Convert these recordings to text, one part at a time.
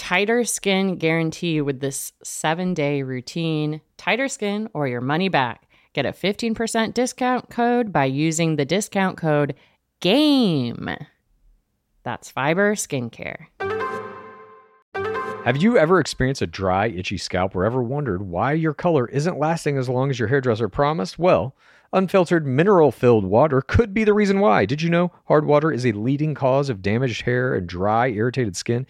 tighter skin guarantee with this seven day routine. Tighter skin or your money back. Get a 15% discount code by using the discount code GAME. That's Fiber Skincare. Have you ever experienced a dry, itchy scalp or ever wondered why your color isn't lasting as long as your hairdresser promised? Well, unfiltered mineral filled water could be the reason why. Did you know hard water is a leading cause of damaged hair and dry, irritated skin?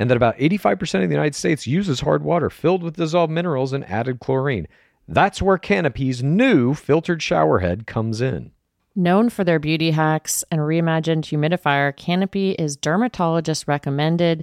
And that about 85% of the United States uses hard water filled with dissolved minerals and added chlorine. That's where Canopy's new filtered shower head comes in. Known for their beauty hacks and reimagined humidifier, Canopy is dermatologist recommended.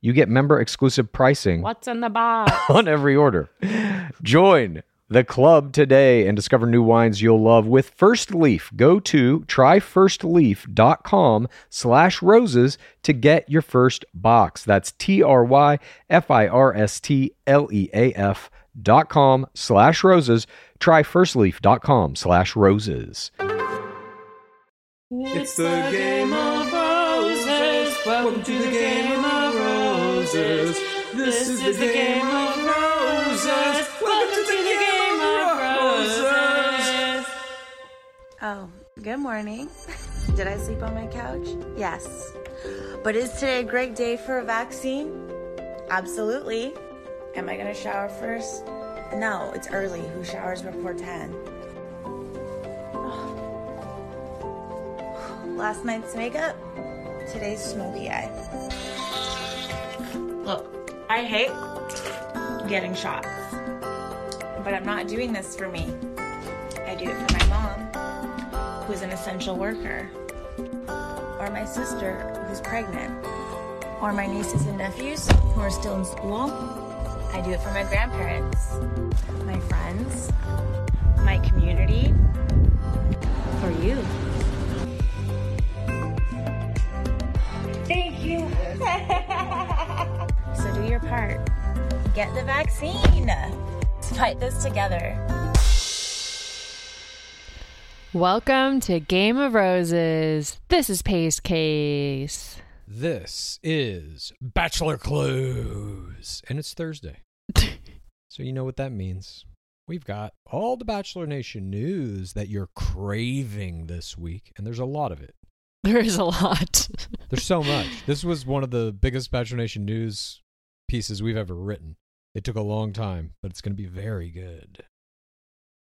you get member exclusive pricing What's in the box? on every order. Join the club today and discover new wines you'll love with First Leaf. Go to tryfirstleaf.com slash roses to get your first box. That's T-R-Y-F-I-R-S-T-L-E-A-F dot com slash roses. Tryfirstleaf.com slash roses. It's the game of roses. Welcome to the game of roses. This is the game of roses. Welcome to the game of roses. Oh, good morning. Did I sleep on my couch? Yes. But is today a great day for a vaccine? Absolutely. Am I gonna shower first? No, it's early. Who showers before 10? Last night's makeup? Today's smoky eye. Look, I hate getting shots. But I'm not doing this for me. I do it for my mom, who's an essential worker, or my sister, who's pregnant, or my nieces and nephews, who are still in school. I do it for my grandparents, my friends, my community, for you. Thank you. so do your part. Get the vaccine. Let's fight this together. Welcome to Game of Roses. This is Pace Case. This is Bachelor Clues, and it's Thursday. so you know what that means. We've got all the Bachelor Nation news that you're craving this week, and there's a lot of it. There is a lot. There's so much. This was one of the biggest Bachelor Nation news pieces we've ever written. It took a long time, but it's going to be very good.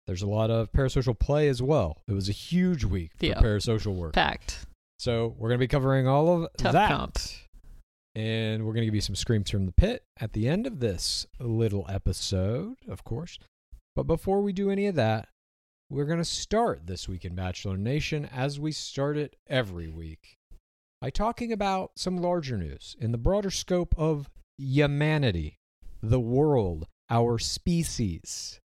There's a lot of parasocial play as well. It was a huge week for Yeah. parasocial work. Fact. So we're going to be covering all of Tough that. comp. And we're going to give you some screams from the pit at the end of this little episode, of course. But before we do any of that, we're going to start this week in Bachelor Nation as we start it every week by talking about some larger news in the broader scope of humanity, the world, our species.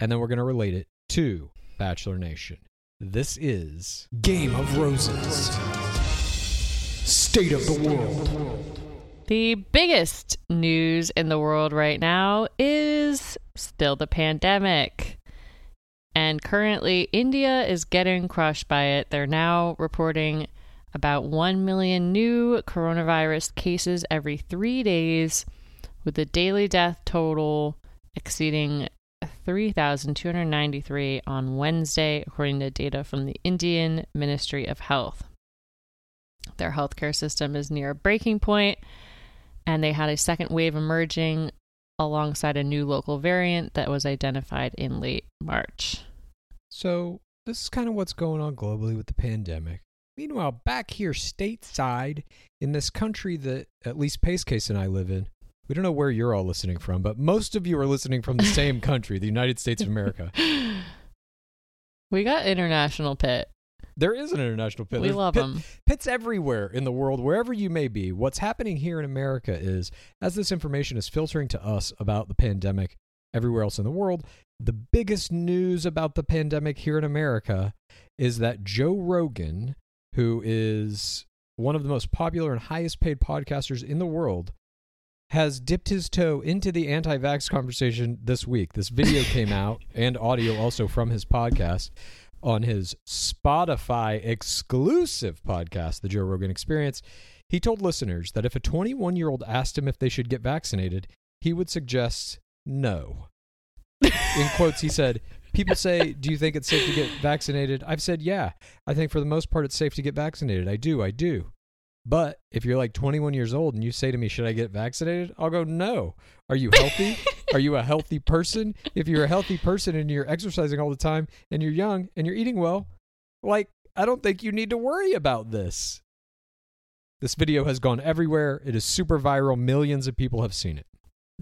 And then we're going to relate it to Bachelor Nation. This is Game of Roses. State of the World. The biggest news in the world right now is still the pandemic. And currently, India is getting crushed by it. They're now reporting about 1 million new coronavirus cases every three days, with the daily death total exceeding 3,293 on Wednesday, according to data from the Indian Ministry of Health. Their healthcare system is near a breaking point, and they had a second wave emerging alongside a new local variant that was identified in late March. So, this is kind of what's going on globally with the pandemic. Meanwhile, back here stateside in this country that at least Pace Case and I live in, we don't know where you're all listening from, but most of you are listening from the same country, the United States of America. We got international pit. There is an international pit. We There's love pit- them. Pits everywhere in the world, wherever you may be. What's happening here in America is, as this information is filtering to us about the pandemic everywhere else in the world, the biggest news about the pandemic here in America is that Joe Rogan, who is one of the most popular and highest paid podcasters in the world, has dipped his toe into the anti vax conversation this week. This video came out and audio also from his podcast on his Spotify exclusive podcast, The Joe Rogan Experience. He told listeners that if a 21 year old asked him if they should get vaccinated, he would suggest no. In quotes, he said, People say, Do you think it's safe to get vaccinated? I've said, Yeah. I think for the most part it's safe to get vaccinated. I do. I do. But if you're like 21 years old and you say to me, Should I get vaccinated? I'll go, No. Are you healthy? Are you a healthy person? If you're a healthy person and you're exercising all the time and you're young and you're eating well, like, I don't think you need to worry about this. This video has gone everywhere. It is super viral. Millions of people have seen it.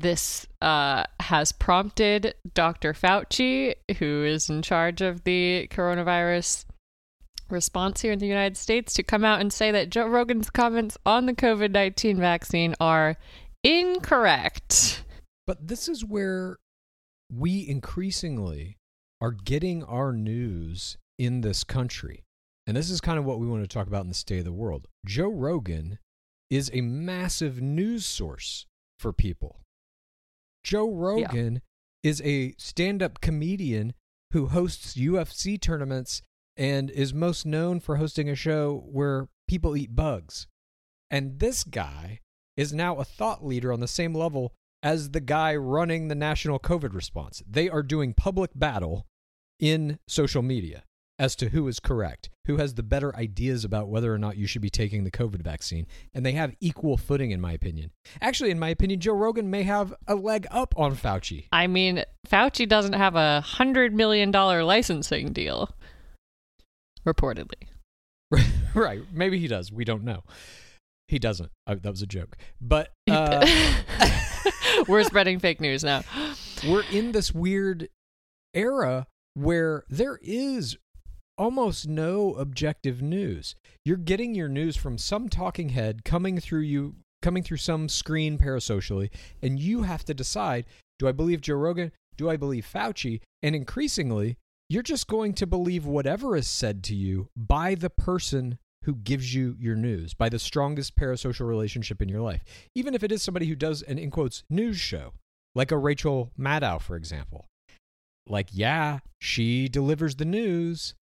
This uh, has prompted Dr. Fauci, who is in charge of the coronavirus response here in the United States, to come out and say that Joe Rogan's comments on the COVID 19 vaccine are incorrect. But this is where we increasingly are getting our news in this country. And this is kind of what we want to talk about in the state of the world. Joe Rogan is a massive news source for people. Joe Rogan is a stand up comedian who hosts UFC tournaments and is most known for hosting a show where people eat bugs. And this guy is now a thought leader on the same level as the guy running the national COVID response. They are doing public battle in social media as to who is correct, who has the better ideas about whether or not you should be taking the COVID vaccine. And they have equal footing, in my opinion. Actually, in my opinion, Joe Rogan may have a leg up on Fauci. I mean, Fauci doesn't have a $100 million licensing deal, reportedly. right. Maybe he does. We don't know. He doesn't. Uh, that was a joke. But uh, We're spreading fake news now. we're in this weird era where there is almost no objective news. You're getting your news from some talking head coming through you coming through some screen parasocially and you have to decide do I believe Joe Rogan? Do I believe Fauci? And increasingly, you're just going to believe whatever is said to you by the person who gives you your news, by the strongest parasocial relationship in your life. Even if it is somebody who does an in quotes news show, like a Rachel Maddow, for example. Like, yeah, she delivers the news,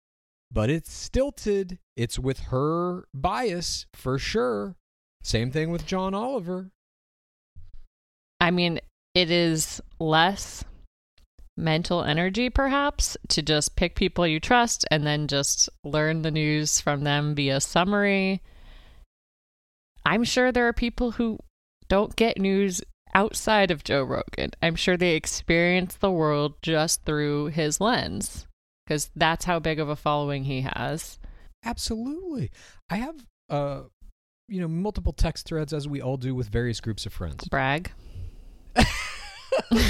but it's stilted. It's with her bias for sure. Same thing with John Oliver. I mean, it is less mental energy, perhaps, to just pick people you trust and then just learn the news from them via summary. I'm sure there are people who don't get news outside of Joe Rogan. I'm sure they experience the world just through his lens because that's how big of a following he has. Absolutely. I have uh you know multiple text threads as we all do with various groups of friends. Brag.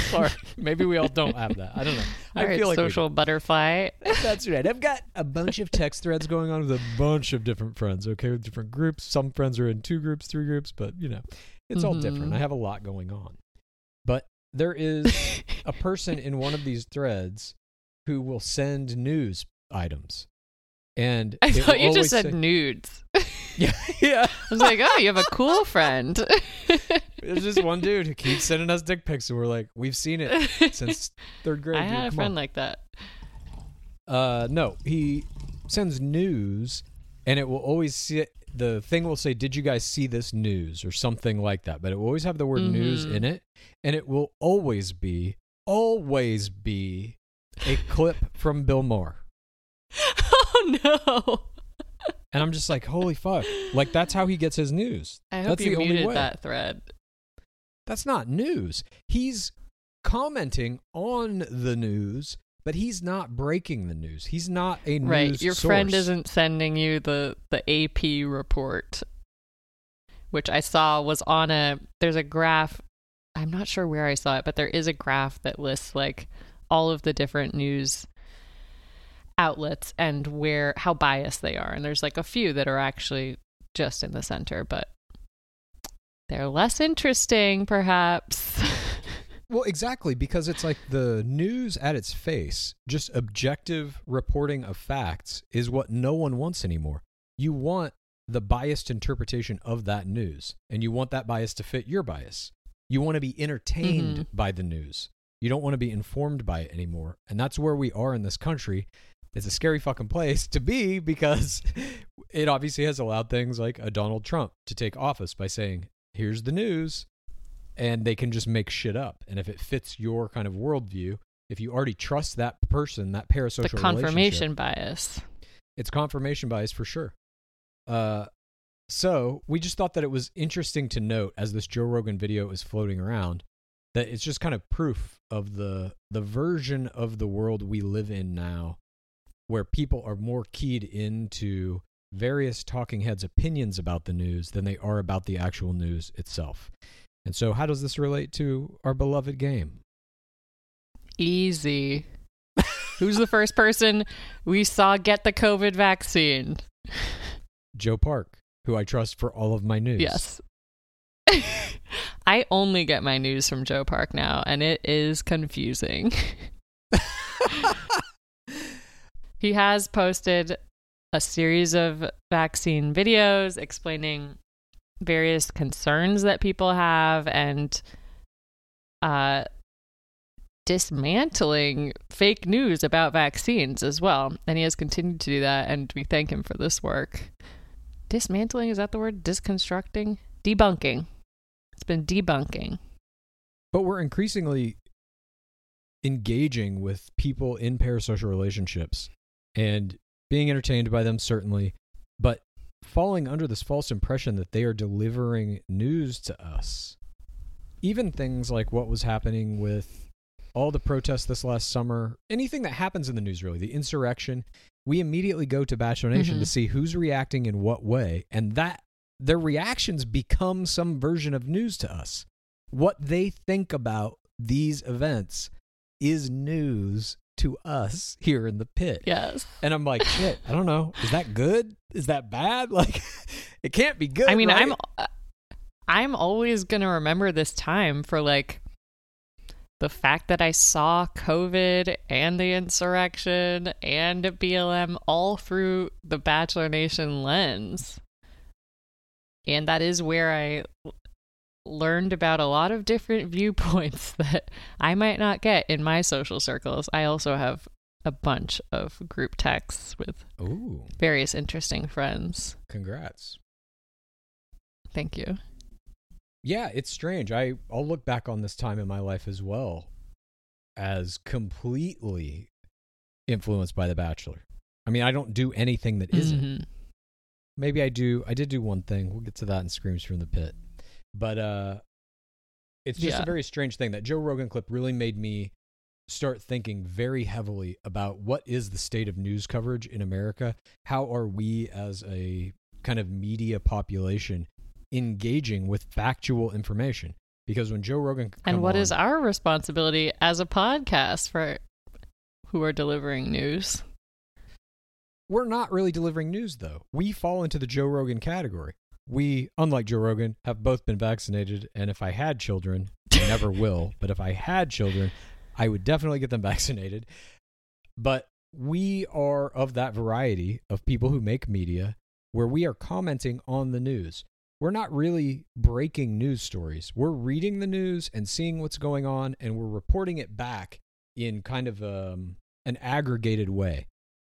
Sorry. Maybe we all don't have that. I don't know. All I right, feel like social butterfly. that's right. I've got a bunch of text threads going on with a bunch of different friends, okay, with different groups. Some friends are in two groups, three groups, but you know, it's all different. Mhm. I have a lot going on. But there is a person in one of these threads who will send news items. And I thought you just said say- nudes. Yeah, yeah. I was like, oh, you have a cool friend. There's this one dude who keeps sending us dick pics, and we're like, we've seen it since third grade. I dude, had a friend on. like that. Uh, no, he sends news, and it will always see the thing will say, "Did you guys see this news?" or something like that. But it will always have the word news Mhm. in it, and it will always be, always be, a clip from Bill Maher. Oh no! And I'm just like, holy fuck! Like that's how he gets his news. I hope That's you the only muted way. that thread. That's not news. He's commenting on the news, but he's not breaking the news. He's not a news Right, your friend isn't sending you the the AP report, which I saw was on a. There's a graph. I'm not sure where I saw it, but there is a graph that lists like all of the different news outlets and where how biased they are. And there's like a few that are actually just in the center, but they're less interesting, perhaps. Well, exactly, because it's like the news at its face, just objective reporting of facts, is what no one wants anymore. You want the biased interpretation of that news, and you want that bias to fit your bias. You want to be entertained Mhm. by the news. You don't want to be informed by it anymore. And that's where we are in this country. It's a scary fucking place to be because it obviously has allowed things like a Donald Trump to take office by saying, here's the news and they can just make shit up. And if it fits your kind of worldview, if you already trust that person, that parasocial the confirmation bias. it's confirmation bias for sure. Uh, so we just thought that it was interesting to note as this Joe Rogan video is floating around that it's just kind of proof of the the version of the world we live in now, where people are more keyed into various talking heads' opinions about the news than they are about the actual news itself. And so, how does this relate to our beloved game? Easy. Who's the first person we saw get the COVID vaccine? Joe Park, who I trust for all of my news. Yes. I only get my news from Joe Park now, and it is confusing. he has posted a series of vaccine videos explaining various concerns that people have and uh, dismantling fake news about vaccines as well. And he has continued to do that, and we thank him for this work. Dismantling, is that the word? Disconstructing? Debunking. It's been debunking. But we're increasingly engaging with people in parasocial relationships and being entertained by them, certainly, but falling under this false impression that they are delivering news to us. Even things like what was happening with all the protests this last summer, anything that happens in the news, really, the insurrection, we immediately go to Bachelor Nation Mhm. to see who's reacting in what way, and that their reactions become some version of news to us. What they think about these events is news to us here in the pit. Yes. And I'm like, shit, I don't know. Is that good? Is that bad? Like, it can't be good. I mean, right? I'm uh, I'm always going to remember this time for like the fact that I saw COVID and the insurrection and BLM all through the Bachelor Nation lens. And that is where I learned about a lot of different viewpoints that I might not get in my social circles. I also have a bunch of group texts with Ooh, various interesting friends. congrats. Thank you. Yeah, it's strange. I I'll look back on this time in my life as well as completely influenced by The Bachelor. I mean, I don't do anything that isn't. Mm-hmm. Maybe I do. I did do one thing. We'll get to that in Screams from the Pit. But uh it's just Yeah. a very strange thing that Joe Rogan clip really made me start thinking very heavily about what is the state of news coverage in America? How are we as a kind of media population engaging with factual information? Because when Joe Rogan And what is on- our responsibility as a podcast for who are delivering news? We're not really delivering news, though. We fall into the Joe Rogan category. We, unlike Joe Rogan, have both been vaccinated. And if I had children, I never will, but if I had children, I would definitely get them vaccinated. But we are of that variety of people who make media where we are commenting on the news. We're not really breaking news stories. We're reading the news and seeing what's going on, and we're reporting it back in kind of um, an aggregated way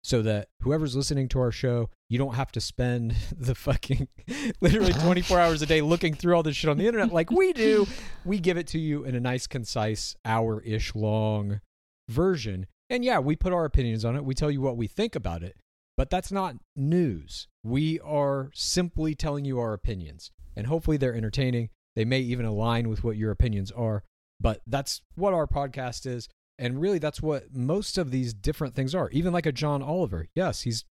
so that whoever's listening to our show, you don't have to spend the fucking literally 24 hours a day looking through all this shit on the internet like we do. We give it to you in a nice, concise, hour ish long version. And yeah, we put our opinions on it. We tell you what we think about it. But that's not news. We are simply telling you our opinions. And hopefully they're entertaining. They may even align with what your opinions are. But that's what our podcast is. And really, that's what most of these different things are. Even like a John Oliver. Yes, he's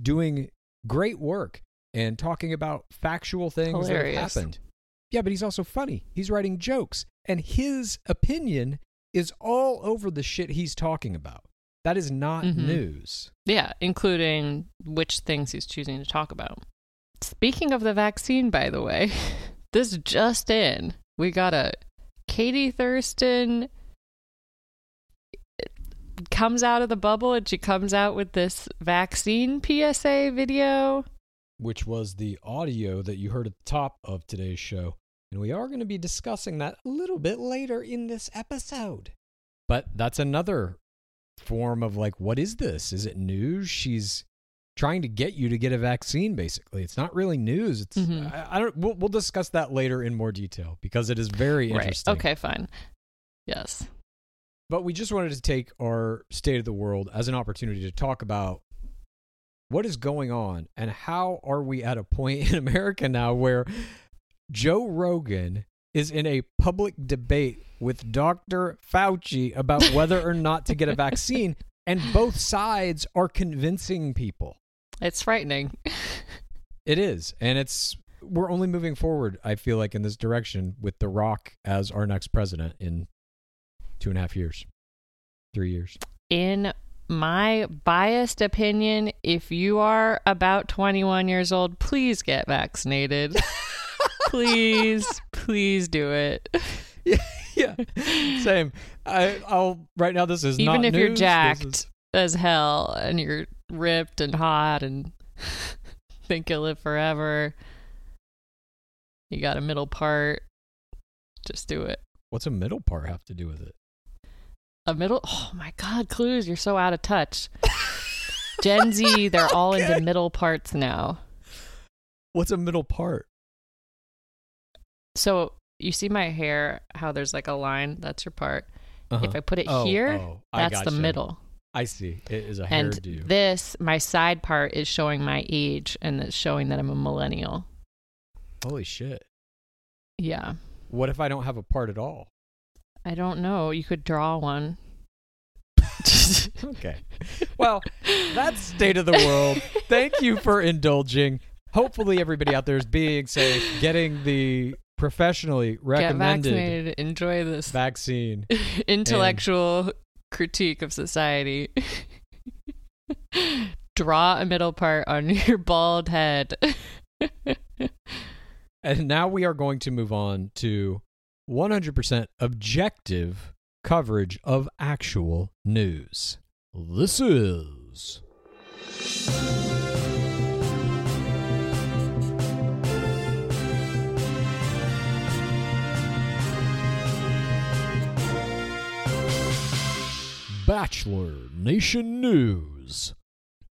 doing great work and talking about factual things that have happened. Yeah, but he's also funny. He's writing jokes. And his opinion is all over the shit he's talking about. That is not Mhm. news. Yeah, including which things he's choosing to talk about. Speaking of the vaccine, by the way, this just in. We got a Katie Thurston comes out of the bubble and she comes out with this vaccine PSA video. which was the audio that you heard at the top of today's show. And we are going to be discussing that a little bit later in this episode. But that's another form of like, what is this? Is it news? She's trying to get you to get a vaccine, basically. It's not really news. It's, Mhm. I, I don't, we'll, we'll discuss that later in more detail because it is very interesting. Right. Okay, fine. Yes. But we just wanted to take our state of the world as an opportunity to talk about what is going on and how are we at a point in America now where Joe Rogan is in a public debate with Dr. Fauci about whether or not to get a vaccine and both sides are convincing people. It's frightening. It is. And it's we're only moving forward, I feel like, in this direction with The Rock as our next president in two and a half years. Three years. in my biased opinion, if you are about 21 years old, please get vaccinated. please, please do it. yeah, yeah. same. I, I'll right now. This is Even if you're jacked is- as hell and you're ripped and hot and think you'll live forever, you got a middle part. Just do it. what's a middle part have to do with it? A middle. Oh my God, clues! You're so out of touch. Gen Z, they're all into Okay. middle parts now. What's a middle part? So you see my hair, how there's like a line. That's your part. Uh-huh. If I put it Oh, here, oh, that's the middle. I see. It is a hair. And hairdo. this, my side part, is showing my age and it's showing that I'm a millennial. Holy shit! Yeah. What if I don't have a part at all? I don't know. You could draw one. Okay. Well, that's state of the world. Thank you for indulging. Hopefully, everybody out there is being safe, getting the professionally recommended vaccinated. Enjoy this vaccine. intellectual critique of society. Draw a middle part on your bald head. And now we are going to move on to 100% objective coverage of actual news. This is. Bachelor Nation News.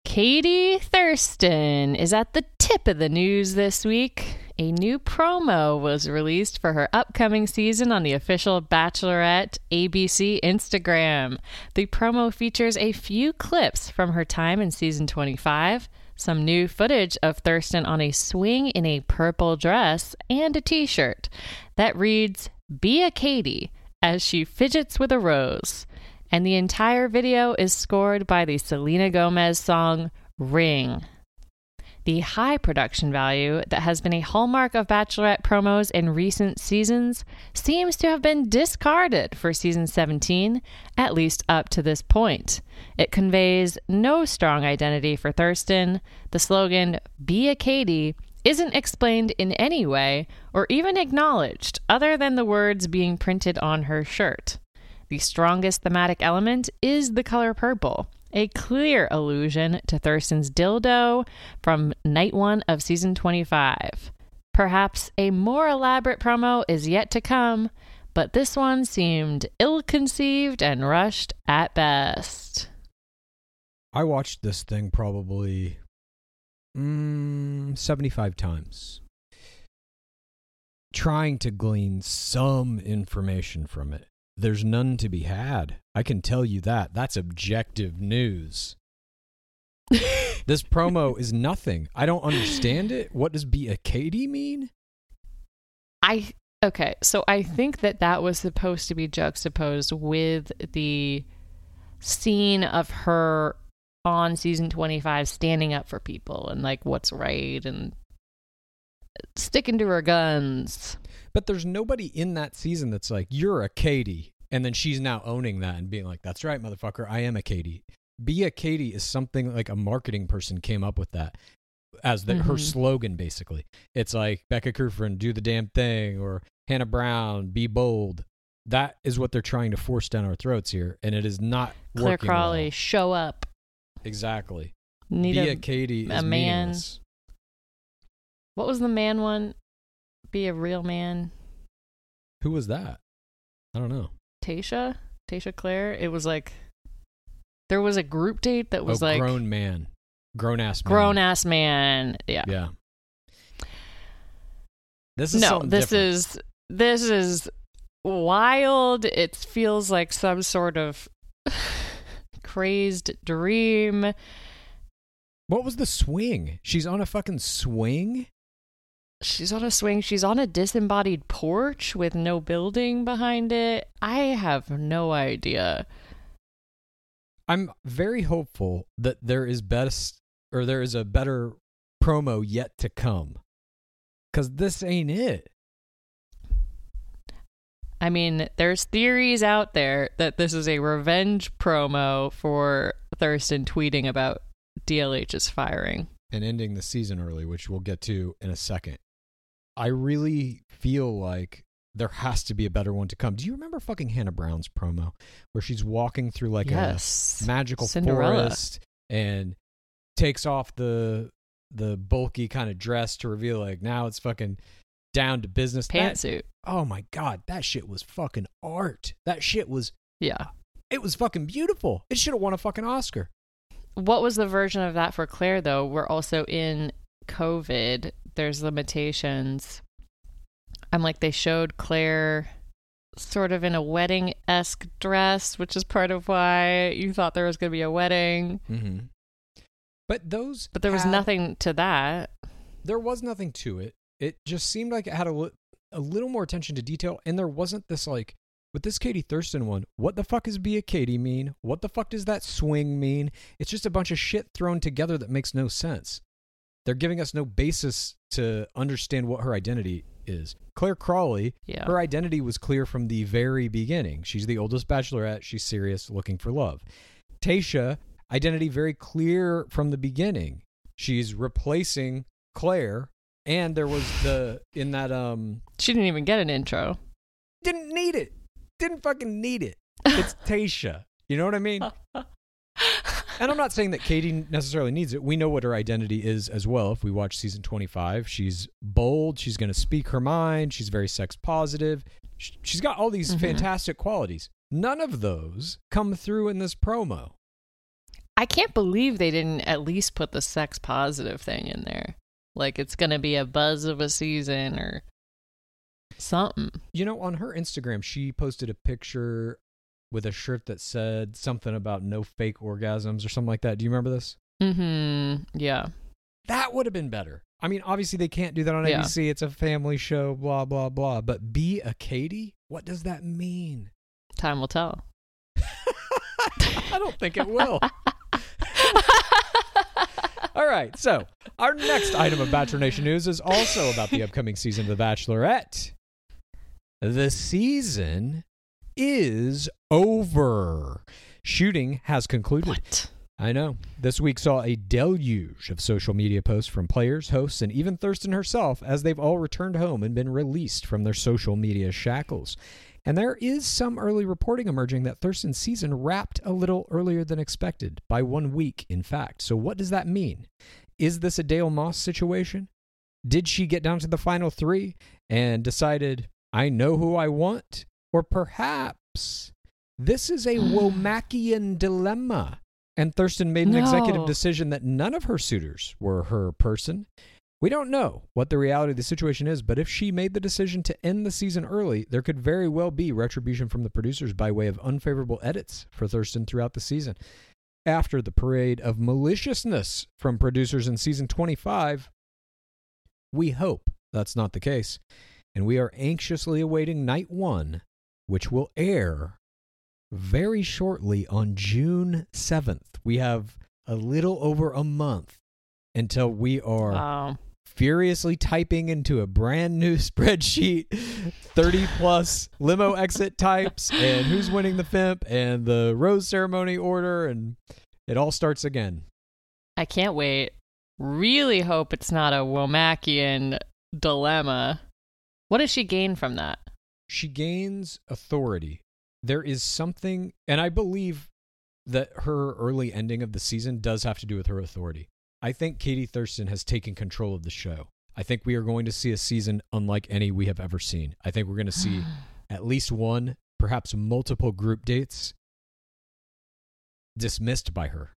Katie Thurston is at the tip of the news this week. A new promo was released for her upcoming season on the official Bachelorette ABC Instagram. The promo features a few clips from her time in season 25, some new footage of Thurston on a swing in a purple dress, and a t shirt that reads, Be a Katie, as she fidgets with a rose and the entire video is scored by the Selena Gomez song Ring. The high production value that has been a hallmark of Bachelorette promos in recent seasons seems to have been discarded for season 17, at least up to this point. It conveys no strong identity for Thurston. The slogan, Be a Katie, isn't explained in any way or even acknowledged other than the words being printed on her shirt. The strongest thematic element is the color purple, a clear allusion to Thurston's dildo from night one of season 25. Perhaps a more elaborate promo is yet to come, but this one seemed ill conceived and rushed at best. I watched this thing probably mm, 75 times, trying to glean some information from it. There's none to be had. I can tell you that. That's objective news. this promo is nothing. I don't understand it. What does be a Katie mean? I okay, so I think that that was supposed to be juxtaposed with the scene of her on season 25 standing up for people and like what's right and sticking to her guns. But there's nobody in that season that's like, you're a Katie. And then she's now owning that and being like, that's right, motherfucker. I am a Katie. Be a Katie is something like a marketing person came up with that as the, her Mhm. slogan, basically. It's like Becca Kufrin, do the damn thing, or Hannah Brown, be bold. That is what they're trying to force down our throats here. And it is not Claire working Crawley, well. show up. Exactly. Need be a, a, Katie a is man. meaningless. what was the man one? Be a real man. Who was that? I don't know. Tayshia? Tayshia Clare? It was like there was a group date that was oh, like grown man. Grown ass man. grown ass man. Yeah. Yeah. This is no, this different. is this is wild. It feels like some sort of crazed dream. What was the swing? She's on a fucking swing? She's on a swing. She's on a disembodied porch with no building behind it. I have no idea. I'm very hopeful that there is best or there is a better promo yet to come. Cuz this ain't it. I mean, there's theories out there that this is a revenge promo for Thurston tweeting about DLH's firing. And ending the season early, which we'll get to in a second. I really feel like there has to be a better one to come. Do you remember fucking Hannah Brown's promo where she's walking through like yes. a magical Cinderella. forest and takes off the the bulky kind of dress to reveal like now it's fucking down to business. Pantsuit. oh my god, that shit was fucking art. That shit was Yeah. Uh, it was fucking beautiful. It should have won a fucking Oscar. What was the version of that for Clare, though? We're also in COVID. There's limitations. I'm like, they showed Clare sort of in a wedding esque dress, which is part of why you thought there was going to be a wedding. Mm-hmm. But those, But there was had- nothing to that. There was nothing to it. It just seemed like it had a, a little more attention to detail, and there wasn't this like with this Katie Thurston one. What the fuck is be a Katie mean? What the fuck does that swing mean? It's just a bunch of shit thrown together that makes no sense. They're giving us no basis to understand what her identity is. Clare Crawley, Yeah. her identity was clear from the very beginning. She's the oldest bachelorette. She's serious, looking for love. Tayshia, identity very clear from the beginning. She's replacing Claire, and there was the in that um She didn't even get an intro. didn't need it. Didn't fucking need it. It's Tayshia. You know what I mean? And I'm not saying that Katie necessarily needs it. We know what her identity is as well. If we watch season 25, she's bold. She's going to speak her mind. She's very sex positive. She's got all these Mhm. fantastic qualities. None of those come through in this promo. I can't believe they didn't at least put the sex positive thing in there. Like it's going to be a buzz of a season or something. You know, on her Instagram, she posted a picture with a shirt that said something about no fake orgasms or something like that. Do you remember this? Mhm. Yeah. That would have been better. I mean, obviously they can't do that on Yeah. ABC. It's a family show, blah blah blah. But be a Katie? What does that mean? Time will tell. I don't think it will. All right, so our next item of Bachelor Nation news is also about the upcoming season of The Bachelorette. The season is over. Shooting has concluded. What? I know. This week saw a deluge of social media posts from players, hosts, and even Thurston herself as they've all returned home and been released from their social media shackles. And there is some early reporting emerging that Thurston's season wrapped a little earlier than expected, by one week, in fact. So, what does that mean? Is this a Dale Moss situation? Did she get down to the final three and decided, I know who I want? Or perhaps this is a Womakian dilemma. And Thurston made an executive decision that none of her suitors were her person. We don't know what the reality of the situation is, but if she made the decision to end the season early, there could very well be retribution from the producers by way of unfavorable edits for Thurston throughout the season. After the parade of maliciousness from producers in season 25, we hope that's not the case. And we are anxiously awaiting night one, which will air very shortly on June 7th. We have a little over a month until we are Wow. furiously typing into a brand new spreadsheet 30 plus limo exit types and who's winning the FIMP and the rose ceremony order and it all starts again. I can't wait. Really hope it's not a Womakian dilemma. What does she gain from that? She gains authority. There is something and I believe that her early ending of the season does have to do with her authority. I think Katie Thurston has taken control of the show. I think we are going to see a season unlike any we have ever seen. I think we're going to see at least one, perhaps multiple group dates dismissed by her,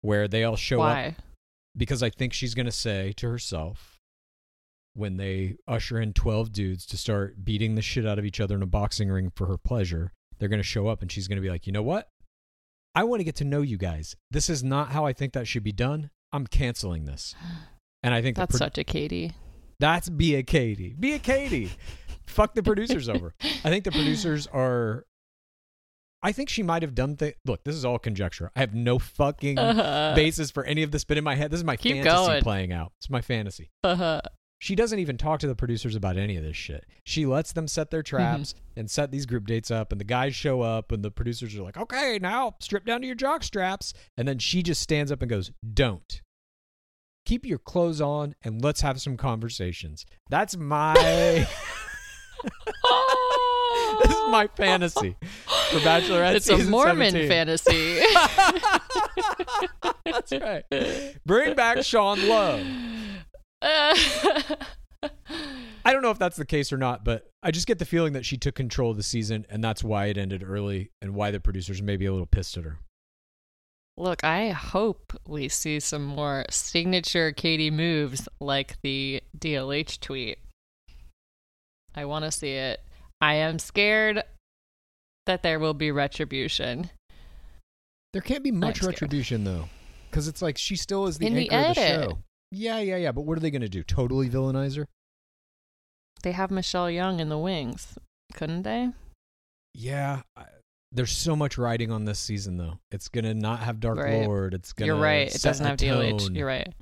where they all show up because I think she's going to say to herself when they usher in 12 dudes to start beating the shit out of each other in a boxing ring for her pleasure, they're going to show up and she's going to be like, you know what? I want to get to know you guys. This is not how I think that should be done. I'm canceling this. And I think That's pro- such a Katie. that's be a Katie. Be a Katie. Fuck the producers over. I think the producers are. I think she might have done things. Look, this is all conjecture. I have no fucking Uh-huh. basis for any of this, but in my head, this is my Keep fantasy going. playing out. It's my fantasy. Uh-huh. She doesn't even talk to the producers about any of this shit. She lets them set their mm-hmm. traps and set these group dates up, and the guys show up, and the producers are like, okay, now strip down to your jock straps. And then she just stands up and goes, don't. Keep your clothes on and let's have some conversations. That's my this is my fantasy for Bachelorette It's a Mormon 17. fantasy. That's right. Bring back Sean Lowe. I don't know if that's the case or not, but I just get the feeling that she took control of the season, and that's why it ended early, and why the producers may be a little pissed at her. Look, I hope we see some more signature Katie moves like the DLH tweet. I want to see it. I am scared that there will be retribution. There can't be much retribution though, because it's like she still is the In the anchor of the show. Yeah, yeah, yeah. But what are they going to do? Totally villainize her? They have Michelle Young in the wings, couldn't they? Yeah. I, there's so much riding on this season, though. It's gonna not have Dark Right. Lord. It's gonna. You're right. It doesn't have DLH. You're right.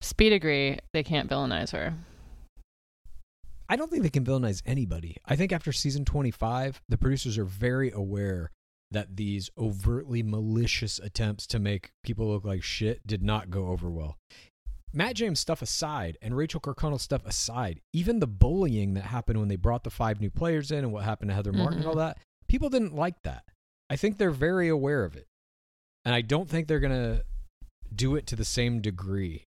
Speed agree. They can't villainize her. I don't think they can villainize anybody. I think after season 25, the producers are very aware that these overtly malicious attempts to make people look like shit did not go over well. Matt James stuff aside and Rachel Kirkconnell stuff aside, even the bullying that happened when they brought the five new players in and what happened to Heather Martin and all that, people didn't like that. I think they're very aware of it. And I don't think they're going to do it to the same degree.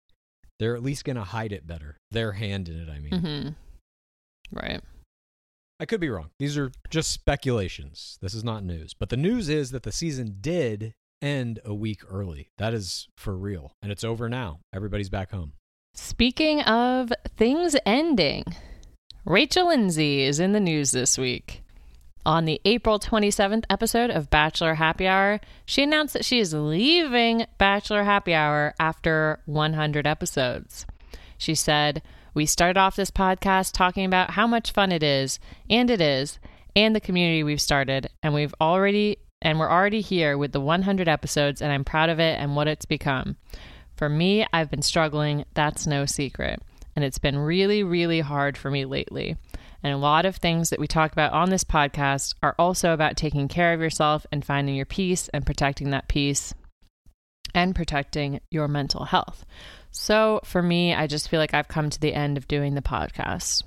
They're at least going to hide it better. Their hand in it, I mean. Mm-hmm. Right. I could be wrong. These are just speculations. This is not news. But the news is that the season did end a week early. That is for real. And it's over now. Everybody's back home. Speaking of things ending, Rachel Lindsay is in the news this week. On the April 27th episode of Bachelor Happy Hour, she announced that she is leaving Bachelor Happy Hour after 100 episodes. She said, We started off this podcast talking about how much fun it is, and it is, and the community we've started, and we've already and we're already here with the 100 episodes, and I'm proud of it and what it's become. For me, I've been struggling, that's no secret. And it's been really, really hard for me lately. And a lot of things that we talk about on this podcast are also about taking care of yourself and finding your peace and protecting that peace and protecting your mental health. So for me, I just feel like I've come to the end of doing the podcast.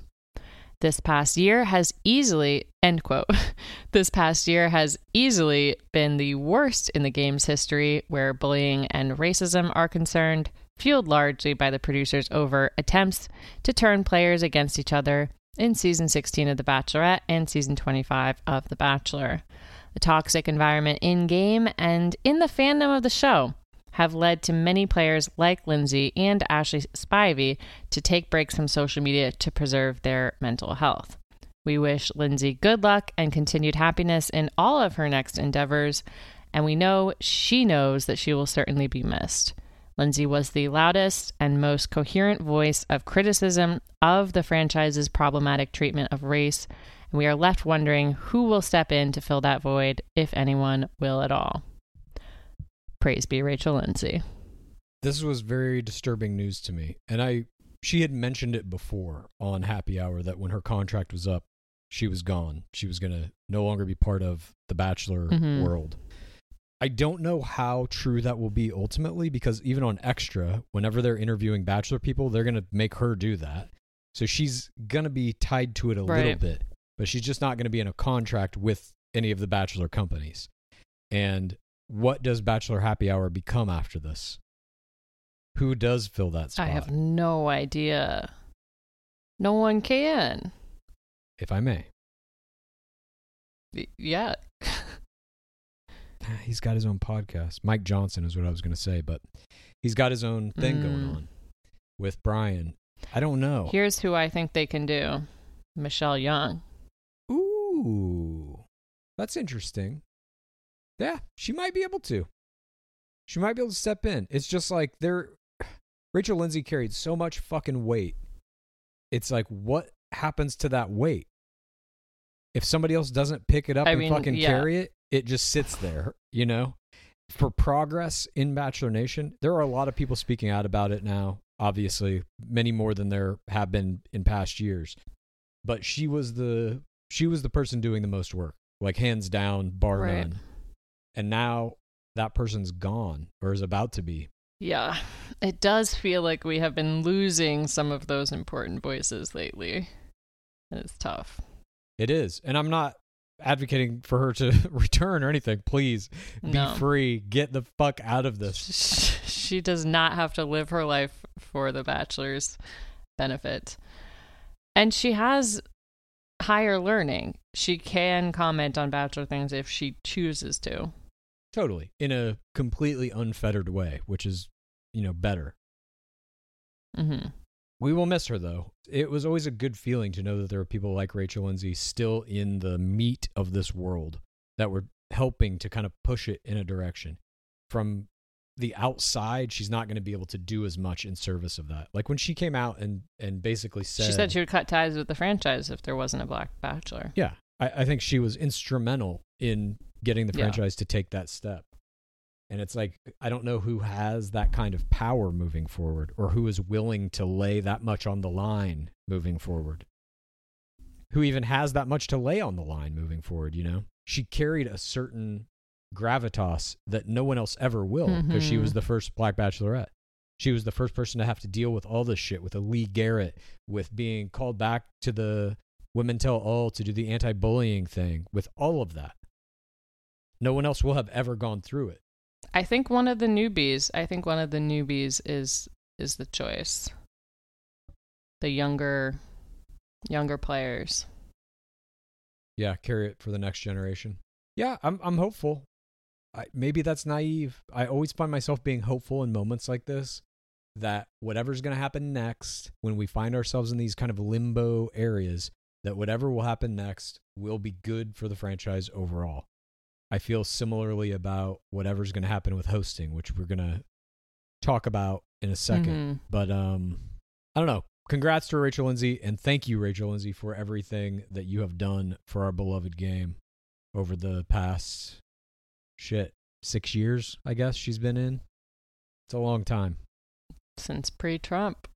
This past year has easily, end quote, this past year has easily been the worst in the game's history where bullying and racism are concerned, fueled largely by the producers' over attempts to turn players against each other in season 16 of The Bachelorette and season 25 of The Bachelor. The toxic environment in game and in the fandom of the show have led to many players like Lindsay and Ashley Spivey to take breaks from social media to preserve their mental health. We wish Lindsay good luck and continued happiness in all of her next endeavors, and we know she knows that she will certainly be missed. Lindsay was the loudest and most coherent voice of criticism of the franchise's problematic treatment of race, and we are left wondering who will step in to fill that void, if anyone will at all. Praise be Rachel Lindsay. This was very disturbing news to me. And I she had mentioned it before on Happy Hour that when her contract was up, she was gone. She was going to no longer be part of the Bachelor Mhm. world. I don't know how true that will be ultimately because even on Extra, whenever they're interviewing Bachelor people, they're going to make her do that. So she's going to be tied to it a little bit, but she's just not going to be in a contract with any of the Bachelor companies. And what does Bachelor Happy Hour become after this? Who does fill that spot? I have no idea. No one can. if I may. Y- Yeah. He's got his own podcast. Mike Johnson is what I was going to say, but he's got his own thing going Mm. on with Brian. I don't know. Here's who I think they can do Michelle Young. Ooh, that's interesting. Yeah, she might be able to. She might be able to step in. It's just like they're Rachel Lindsay carried so much fucking weight. It's like what happens to that weight? If somebody else doesn't pick it up I and mean, fucking yeah. carry it, it just sits there, you know? For progress in Bachelor Nation, there are a lot of people speaking out about it now, obviously, many more than there have been in past years. But she was the she was the person doing the most work, like hands down, bar Right. none. And now that person's gone or is about to be. Yeah. It does feel like we have been losing some of those important voices lately. And it's tough. It is. And I'm not advocating for her to return or anything. Please be No. free. Get the fuck out of this. She does not have to live her life for the bachelor's benefit. And she has higher learning. She can comment on bachelor things if she chooses to. Totally. In a completely unfettered way, which is, you know, better. Mm-hmm. We will miss her though. It was always a good feeling to know that there were people like Rachel Lindsay still in the meat of this world that were helping to kind of push it in a direction. From the outside, she's not going to be able to do as much in service of that. Like when she came out and and basically said She said she would cut ties with the franchise if there wasn't a black bachelor. Yeah, I, I think she was instrumental in getting the Yeah. franchise to take that step. And it's like, I don't know who has that kind of power moving forward or who is willing to lay that much on the line moving forward. Who even has that much to lay on the line moving forward, you know? She carried a certain gravitas that no one else ever will because she Mhm. was the first black bachelorette. She was the first person to have to deal with all this shit with a Lee Garrett, with being called back to the Women Tell All to do the anti bullying thing, with all of that. No one else will have ever gone through it. I think one of the newbies. I think one of the newbies is is the choice. The younger, younger players. Yeah, carry it for the next generation. Yeah, I'm I'm hopeful. I, maybe that's naive. I always find myself being hopeful in moments like this that whatever's going to happen next when we find ourselves in these kind of limbo areas that whatever will happen next will be good for the franchise overall. I feel similarly about whatever's going to happen with hosting, which we're going to talk about in a 2nd Mhm. But um I don't know. Congrats to Rachel Lindsay and thank you Rachel Lindsay for everything that you have done for our beloved game over the past shit 6 years, I guess she's been in. It's a long time. Since pre-Trump.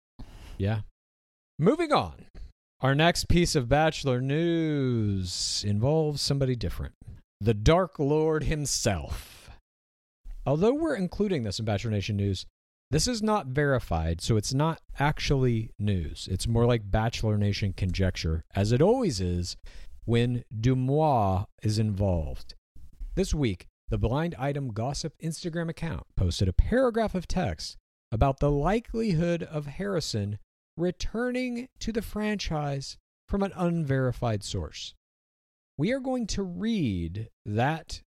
Yeah. Moving on. Our next piece of Bachelor news involves somebody different. The Dark Lord himself. Although we're including this in Bachelor Nation news, this is not verified, so it's not actually news. It's more like Bachelor Nation conjecture, as it always is when Deuxmoi is involved. This week, the Blind Item Gossip Instagram account posted a paragraph of text about the likelihood of Harrison returning to the franchise from an unverified source. We are going to read that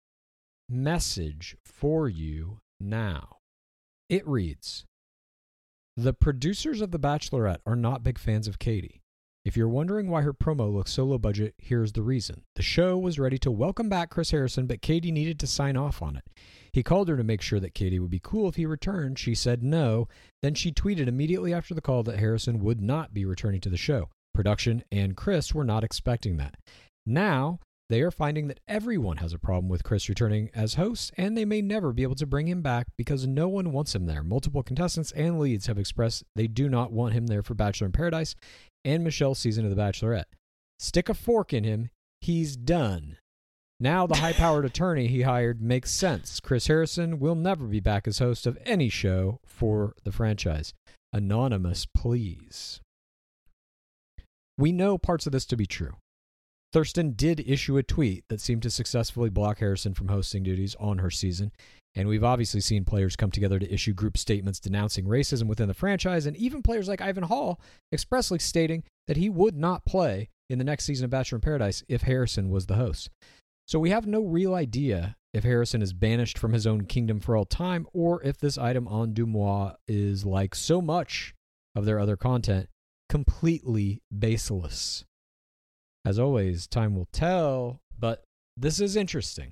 message for you now. It reads The producers of The Bachelorette are not big fans of Katie. If you're wondering why her promo looks so low budget, here's the reason. The show was ready to welcome back Chris Harrison, but Katie needed to sign off on it. He called her to make sure that Katie would be cool if he returned. She said no. Then she tweeted immediately after the call that Harrison would not be returning to the show. Production and Chris were not expecting that. Now, they are finding that everyone has a problem with Chris returning as host, and they may never be able to bring him back because no one wants him there. Multiple contestants and leads have expressed they do not want him there for Bachelor in Paradise and Michelle's season of The Bachelorette. Stick a fork in him, he's done. Now, the high powered attorney he hired makes sense. Chris Harrison will never be back as host of any show for the franchise. Anonymous, please. We know parts of this to be true. Thurston did issue a tweet that seemed to successfully block Harrison from hosting duties on her season, and we've obviously seen players come together to issue group statements denouncing racism within the franchise, and even players like Ivan Hall expressly stating that he would not play in the next season of Bachelor in Paradise if Harrison was the host. So we have no real idea if Harrison is banished from his own kingdom for all time, or if this item on Deuxmoi is like so much of their other content, completely baseless. As always, time will tell, but this is interesting.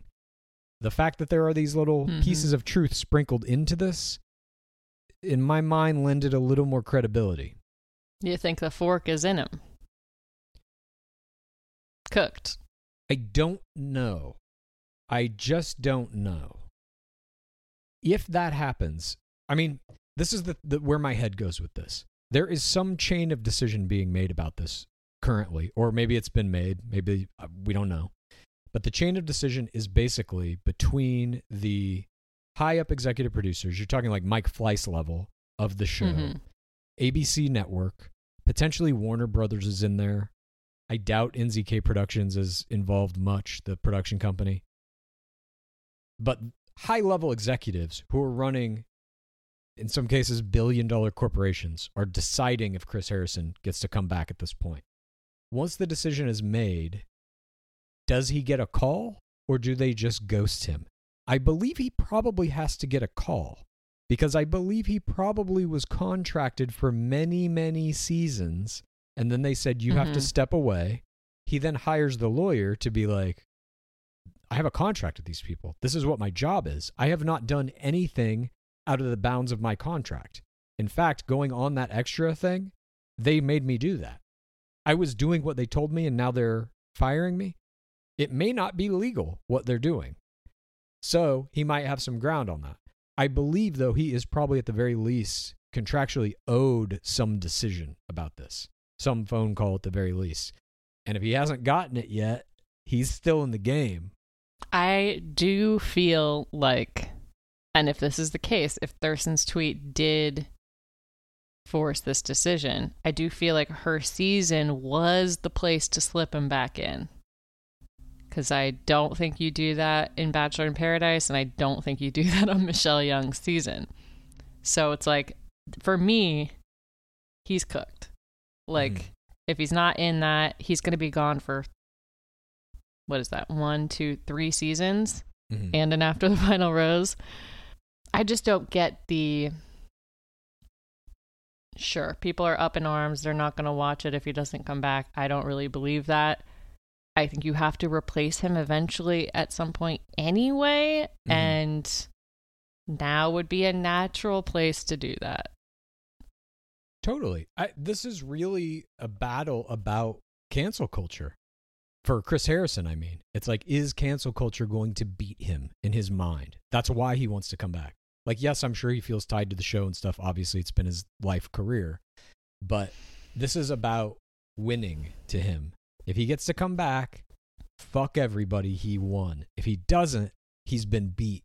The fact that there are these little Mhm. pieces of truth sprinkled into this, in my mind, lended a little more credibility. You think the fork is in him? Cooked. I don't know. I just don't know. If that happens, I mean, this is the, the where my head goes with this. There is some chain of decision being made about this currently, or maybe it's been made. Maybe uh, we don't know. But the chain of decision is basically between the high up executive producers. You're talking like Mike Fleiss level of the show, Mhm. ABC Network, potentially Warner Brothers is in there. I doubt NZK Productions is involved much, the production company. But high level executives who are running, in some cases, billion dollar corporations are deciding if Chris Harrison gets to come back at this point. Once the decision is made, does he get a call or do they just ghost him? I believe he probably has to get a call because I believe he probably was contracted for many, many seasons. And then they said, you have to Mhm. step away. He then hires the lawyer to be like, I have a contract with these people. This is what my job is. I have not done anything out of the bounds of my contract. In fact, going on that extra thing, they made me do that. I was doing what they told me and now they're firing me. It may not be legal what they're doing. So he might have some ground on that. I believe, though, he is probably at the very least contractually owed some decision about this, some phone call at the very least. And if he hasn't gotten it yet, he's still in the game. I do feel like, and if this is the case, if Thurston's tweet did force this decision, I do feel like her season was the place to slip him back in. Because I don't think you do that in Bachelor in Paradise, and I don't think you do that on Michelle Young's season. So it's like, for me, he's cooked. Like, Mhm. if he's not in that, he's going to be gone for what is that? One, two, three seasons Mhm. and an after the final rose. I just don't get the. Sure, people are up in arms. They're not going to watch it if he doesn't come back. I don't really believe that. I think you have to replace him eventually at some point anyway. Mhm. And now would be a natural place to do that. Totally. I, this is really a battle about cancel culture. For Chris Harrison, I mean, it's like, is cancel culture going to beat him in his mind? That's why he wants to come back. Like, yes, I'm sure he feels tied to the show and stuff. Obviously, it's been his life career. But this is about winning to him. If he gets to come back, fuck everybody, he won. If he doesn't, he's been beat.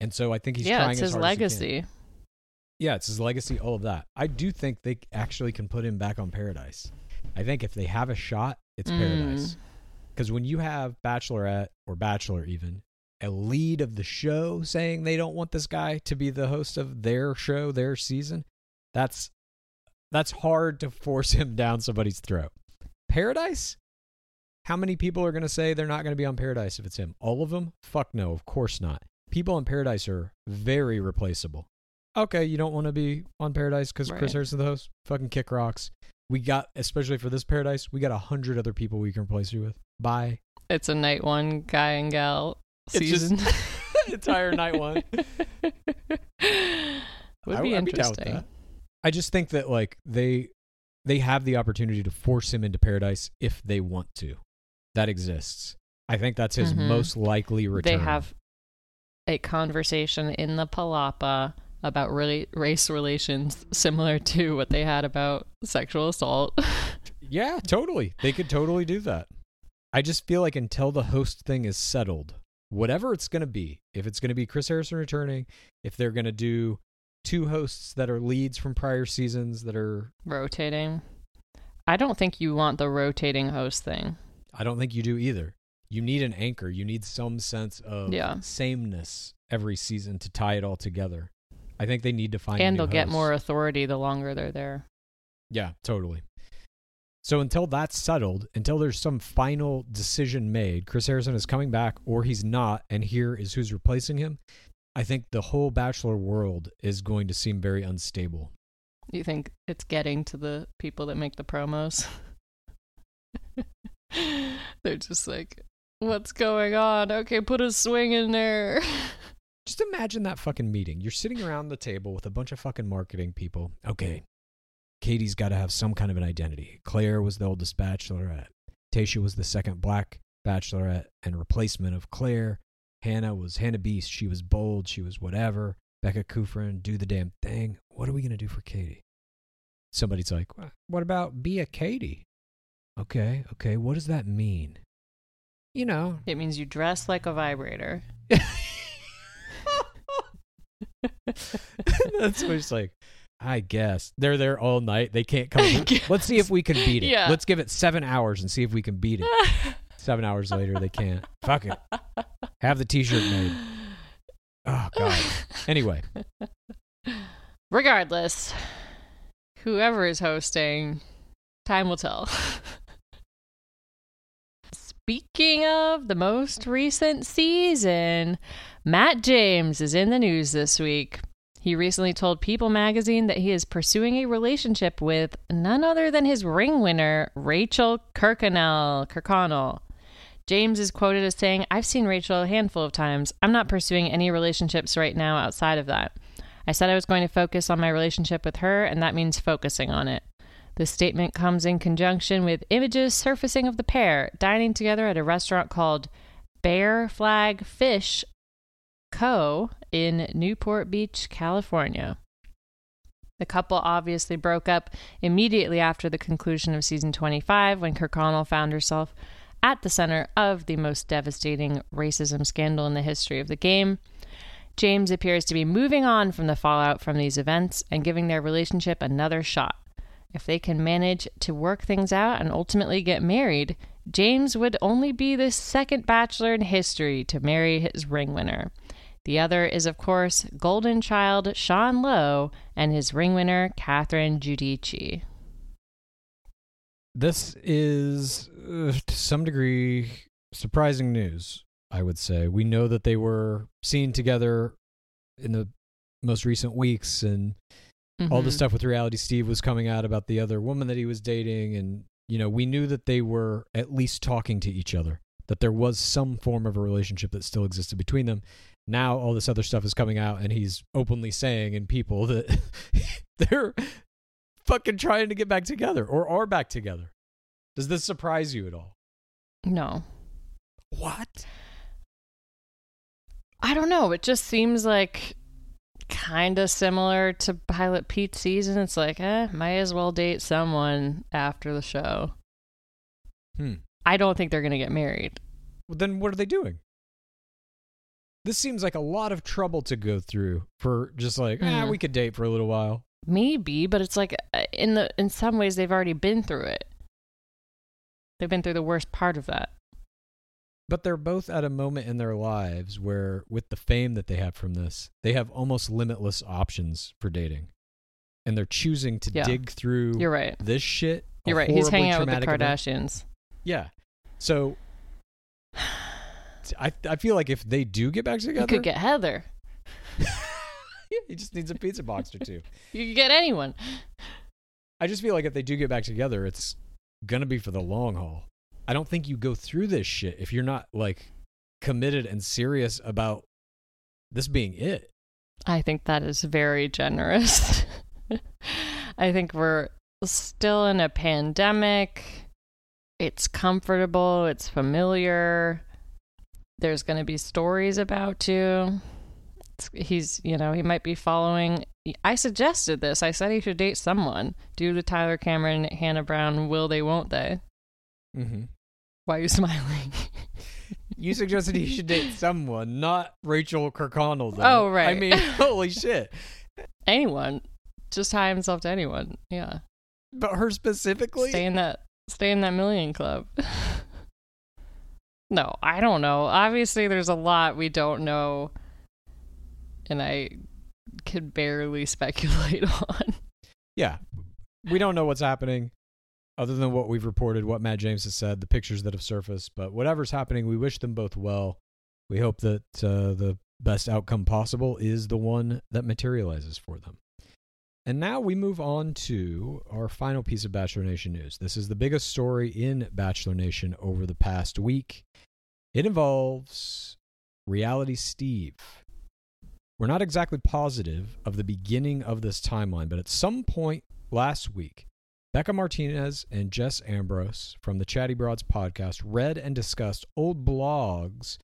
And so I think he's yeah, trying it's his hard as he can. legacy. Yeah, it's his legacy, all of that. I do think they actually can put him back on Paradise. I think if they have a shot, it's Mm. Paradise. Because when you have Bachelorette or Bachelor, even a lead of the show saying they don't want this guy to be the host of their show, their season, that's that's hard to force him down somebody's throat. Paradise? How many people are going to say they're not going to be on Paradise if it's him? All of them? Fuck no, of course not. People on Paradise are very replaceable. Okay, you don't want to be on Paradise because Chris Right. Harrison's the host? Fucking kick rocks. We got, especially for this Paradise, we got a hundred other people we can replace you with. Bye. It's a night one guy and gal Just season. entire night one. Would I- be I'd be interesting. that. I just think that like they they have the opportunity to force him into paradise if they want to. That exists. I think that's his Mhm. most likely return. They have a conversation in the Palapa about really race relations similar to what they had about sexual assault. Yeah, totally. They could totally do that. I just feel like until the host thing is settled, whatever it's going to be, if it's going to be Chris Harrison returning, if they're going to do two hosts that are leads from prior seasons that are rotating. I don't think you want the rotating host thing. I don't think you do either. You need an anchor. You need some sense of Yeah. sameness every season to tie it all together. I think they need to find a and they'll get more authority the longer they're there. Yeah, totally. So until that's settled, until there's some final decision made, Chris Harrison is coming back or he's not, and here is who's replacing him. I think the whole Bachelor world is going to seem very unstable. You think it's getting to the people that make the promos? they're just like, what's going on? Okay, put a swing in there. Just imagine that fucking meeting. You're sitting around the table with a bunch of fucking marketing people. Okay, Katie's got to have some kind of an identity. Clare was the oldest bachelorette. Tayshia was the second black bachelorette and replacement of Clare. Hannah was Hannah Beast. She was bold. She was whatever. Becca Kufrin, do the damn thing. What are we going to do for Katie? Somebody's like, what about be a Katie? Okay, okay. What does that mean? You know, It means you dress like a vibrator. That's what it's like. I guess they're there all night. They can't come. Let's see if we can beat it. Yeah. Let's give it seven hours and see if we can beat it. Seven hours later, they can't. Fuck it. Have the T-shirt made. Oh god. Anyway, Regardless, whoever is hosting, time will tell. Speaking of the most recent season, Matt James is in the news this week. He recently told People magazine that he is pursuing a relationship with none other than his ring winner, Rachel Kirkconnell. Kirkconnell. James is quoted as saying, I've seen Rachel a handful of times. I'm not pursuing any relationships right now outside of that. I said I was going to focus on my relationship with her, and that means focusing on it. This statement comes in conjunction with images surfacing of the pair dining together at a restaurant called Bear Flag Fish Co. in Newport Beach, California. The couple obviously broke up immediately after the conclusion of season 25 when Kirkconnell found herself at the center of the most devastating racism scandal in the history of the game. James appears to be moving on from the fallout from these events and giving their relationship another shot. If they can manage to work things out and ultimately get married, James would only be the second bachelor in history to marry his ring winner. The other is, of course, golden child Sean Lowe and his ring winner, Catherine Giudici. This is, uh, to some degree, surprising news, I would say. We know that they were seen together in the most recent weeks, and all the Mhm. stuff with Reality Steve was coming out about the other woman that he was dating. And, you know, we knew that they were at least talking to each other, that there was some form of a relationship that still existed between them. Now, all this other stuff is coming out, and he's openly saying in people that they're fucking trying to get back together or are back together. Does this surprise you at all? No. What? I don't know. It just seems like kind of similar to Pilot Pete's season. It's like, eh, might as well date someone after the show. Hmm. I don't think they're going to get married. Well, then what are they doing? This seems like a lot of trouble to go through for just like, ah, Mhm. we could date for a little while. Maybe, but it's like uh, in the in some ways they've already been through it. They've been through the worst part of that. But they're both at a moment in their lives where, with the fame that they have from this, they have almost limitless options for dating. And they're choosing to Yeah. dig through You're right. this shit. You're right. He's hanging out with the traumatic event. Kardashians. Yeah. So I I feel like if they do get back together, You could get Heather. he just needs a pizza box or two. You could get anyone. I just feel like if they do get back together, it's gonna be for the long haul. I don't think you go through this shit if you're not like committed and serious about this being it. I think that is very generous. I think we're still in a pandemic. It's comfortable, it's familiar. There's going to be stories about you. He's, you know, he might be following. I suggested this. I said he should date someone. Do the Tyler Cameron, Hannah Brown, will they, won't they? Mm-hmm. Why are you smiling? You suggested he should date someone, not Rachel Kirkconnell. Though. Oh, right. I mean, holy shit! anyone. Just tie himself to anyone. Yeah. But her specifically. Stay in that stay in that million club. no, I don't know. Obviously there's a lot we don't know and I could barely speculate on. yeah, we don't know what's happening, other than what we've reported, what Matt James has said, the pictures that have surfaced. But whatever's happening, we wish them both well. We hope that uh, the best outcome possible is the one that materializes for them. And now we move on to our final piece of Bachelor Nation news. This is the biggest story in Bachelor Nation over the past week. It involves Reality Steve. We're not exactly positive of the beginning of this timeline, but at some point last week, Becca Martinez and Jess Ambrose from the Chatty Broads podcast read and discussed old blogs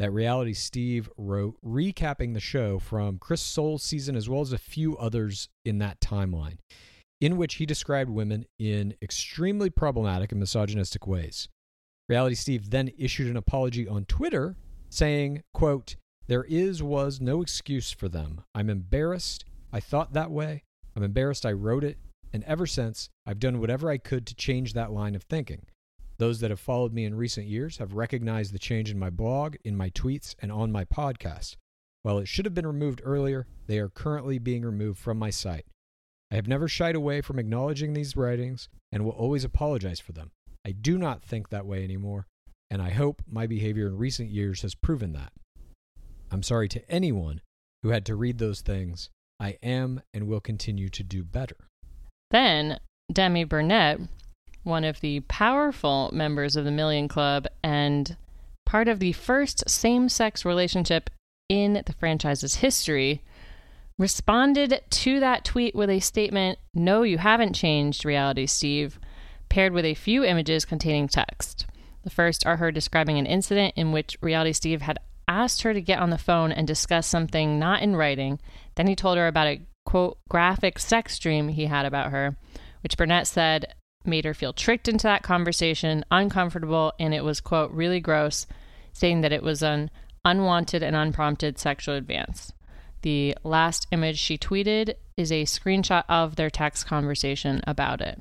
that Reality Steve wrote, recapping the show from Chris Soules' season as well as a few others in that timeline, in which he described women in extremely problematic and misogynistic ways. Reality Steve then issued an apology on Twitter saying, quote, there is was no excuse for them. I'm embarrassed. I thought that way. I'm embarrassed I wrote it. And ever since, I've done whatever I could to change that line of thinking. Those that have followed me in recent years have recognized the change in my blog, in my tweets, and on my podcast. While it should have been removed earlier, they are currently being removed from my site. I have never shied away from acknowledging these writings and will always apologize for them. I do not think that way anymore, and I hope my behavior in recent years has proven that. I'm sorry to anyone who had to read those things. I am and will continue to do better. Then Demi Burnett, one of the powerful members of the Million Club and part of the first same sex relationship in the franchise's history, responded to that tweet with a statement No, you haven't changed, Reality Steve, paired with a few images containing text. The first are her describing an incident in which Reality Steve had asked her to get on the phone and discuss something not in writing. Then he told her about a quote graphic sex dream he had about her, which Burnett said made her feel tricked into that conversation, uncomfortable, and it was quote really gross, saying that it was an unwanted and unprompted sexual advance. The last image she tweeted is a screenshot of their text conversation about it.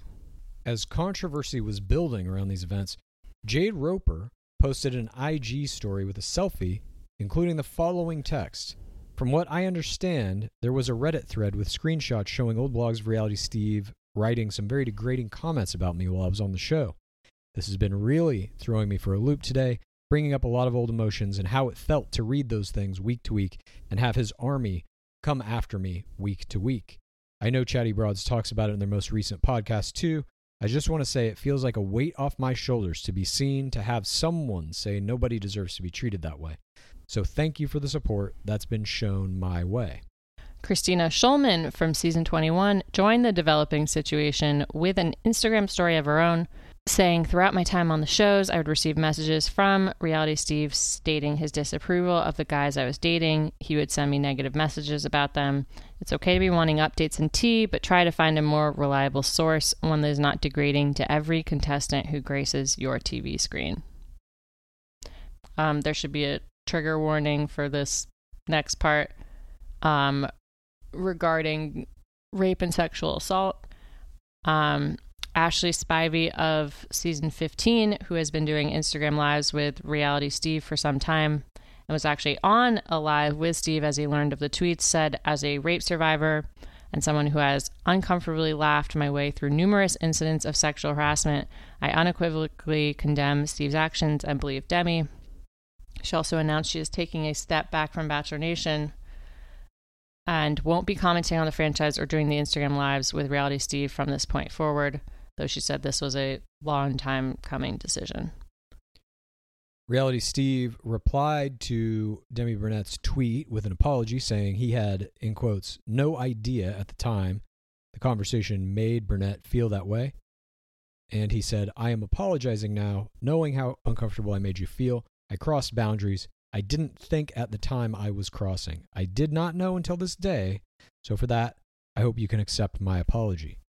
As controversy was building around these events, Jade Roper posted an IG story with a selfie, including the following text. From what I understand, there was a Reddit thread with screenshots showing old blogs of Reality Steve writing some very degrading comments about me while I was on the show. This has been really throwing me for a loop today, bringing up a lot of old emotions and how it felt to read those things week to week and have his army come after me week to week. I know Chatty Broads talks about it in their most recent podcast too. I just want to say it feels like a weight off my shoulders to be seen to have someone say nobody deserves to be treated that way. So thank you for the support that's been shown my way. Kristina Schulman from season 21 joined the developing situation with an Instagram story of her own, saying, Throughout my time on the shows, I would receive messages from Reality Steve stating his disapproval of the guys I was dating. He would send me negative messages about them. It's okay to be wanting updates and tea, but try to find a more reliable source, one that is not degrading to every contestant who graces your TV screen. Um, there should be a trigger warning for this next part. Um, regarding rape and sexual assault. Um, Ashley Spivey of season 15, who has been doing Instagram lives with Reality Steve for some time and was actually on a live with Steve as he learned of the tweets, said, As a rape survivor and someone who has uncomfortably laughed my way through numerous incidents of sexual harassment, I unequivocally condemn Steve's actions and believe Demi. She also announced she is taking a step back from Bachelor Nation and won't be commenting on the franchise or doing the Instagram lives with Reality Steve from this point forward, though she said this was a long time coming decision. Reality Steve replied to Demi Burnett's tweet with an apology saying he had, in quotes, no idea at the time the conversation made Burnett feel that way. And he said, I am apologizing now, knowing how uncomfortable I made you feel. I crossed boundaries. I didn't think at the time I was crossing. I did not know until this day. So for that, I hope you can accept my apology.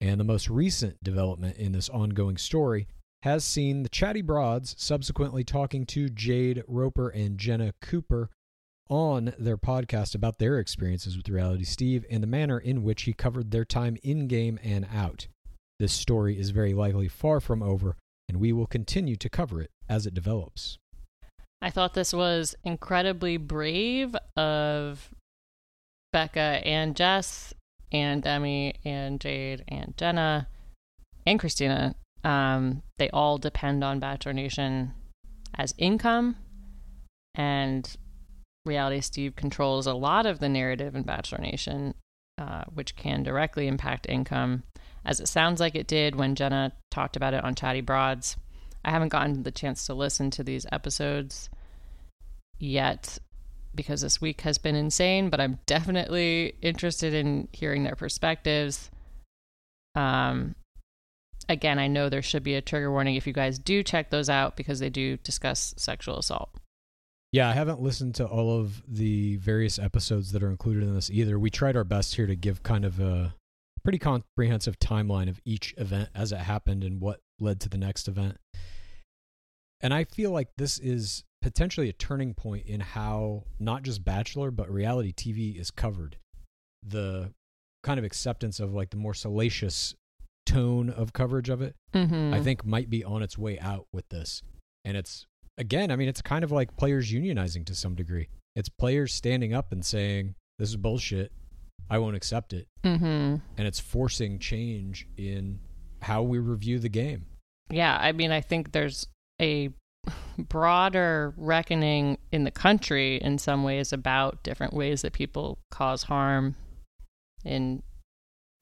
And the most recent development in this ongoing story has seen the Chatty Broads subsequently talking to Jade Roper and Jenna Cooper on their podcast about their experiences with Reality Steve and the manner in which he covered their time in game and out. This story is very likely far from over, and we will continue to cover it as it develops. I thought this was incredibly brave of Becca and Jess and Demi and Jade and Jenna and Kristina. Um, they all depend on Bachelor Nation as income, and Reality Steve controls a lot of the narrative in Bachelor Nation, uh, which can directly impact income, as it sounds like it did when Jenna talked about it on Chatty Broads. I haven't gotten the chance to listen to these episodes yet because this week has been insane, but I'm definitely interested in hearing their perspectives. Um again, I know there should be a trigger warning if you guys do check those out because they do discuss sexual assault. Yeah, I haven't listened to all of the various episodes that are included in this either. We tried our best here to give kind of a pretty comprehensive timeline of each event as it happened and what led to the next event. And I feel like this is potentially a turning point in how not just Bachelor, but reality TV is covered. The kind of acceptance of like the more salacious tone of coverage of it, Mm-hmm. I think might be on its way out with this. And it's, again, I mean, it's kind of like players unionizing to some degree. It's players standing up and saying, this is bullshit. I won't accept it. Mm-hmm. And it's forcing change in how we review the game. Yeah, I mean, I think there's a broader reckoning in the country in some ways about different ways that people cause harm in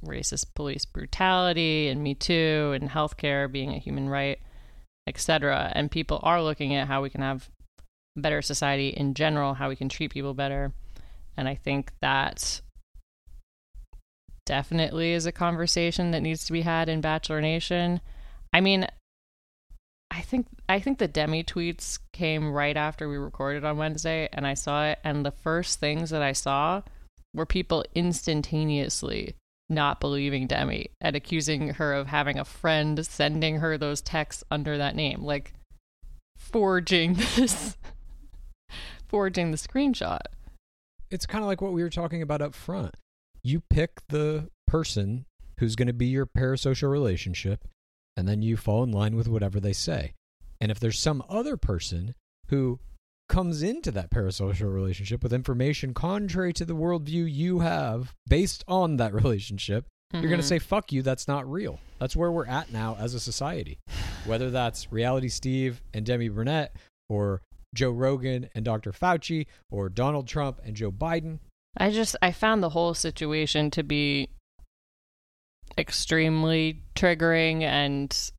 racist police brutality and Me Too and healthcare being a human right, etc. And people are looking at how we can have a better society in general, how we can treat people better. And I think that definitely is a conversation that needs to be had in Bachelor Nation. I mean, I think I think the Demi tweets came right after we recorded on Wednesday and I saw it and the first things that I saw were people instantaneously not believing Demi and accusing her of having a friend sending her those texts under that name like forging this forging the screenshot. It's kind of like what we were talking about up front. You pick the person who's going to be your parasocial relationship, and then you fall in line with whatever they say. And if there's some other person who comes into that parasocial relationship with information contrary to the worldview you have based on that relationship, you're going to mm-hmm. say, fuck you, that's not real. That's where we're at now as a society. Whether that's Reality Steve and Demi Burnett, or Joe Rogan and Dr. Fauci, or Donald Trump and Joe Biden. I just I found the whole situation to be extremely triggering and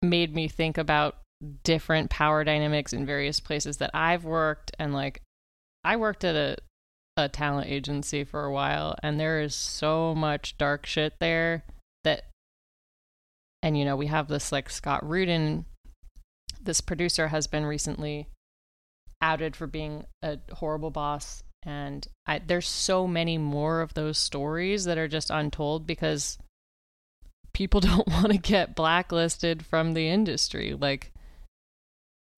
made me think about different power dynamics in various places that I've worked. And like I worked at a a talent agency for a while and there is so much dark shit there that and you know we have this like Scott Rudin. This producer has been recently outed for being a horrible boss. And I, there's so many more of those stories that are just untold because people don't want to get blacklisted from the industry like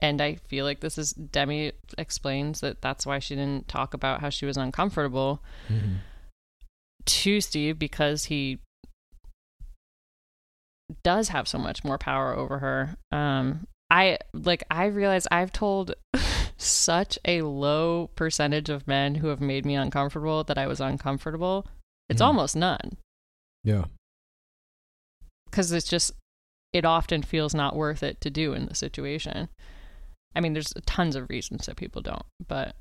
and i feel like this is demi explains that that's why she didn't talk about how she was uncomfortable to steve because he does have so much more power over her um i like i realize i've told such a low percentage of men who have made me uncomfortable that i was uncomfortable it's Mhm. almost none Yeah. Because it's just it often feels not worth it to do in the situation. I mean there's tons of reasons that people don't but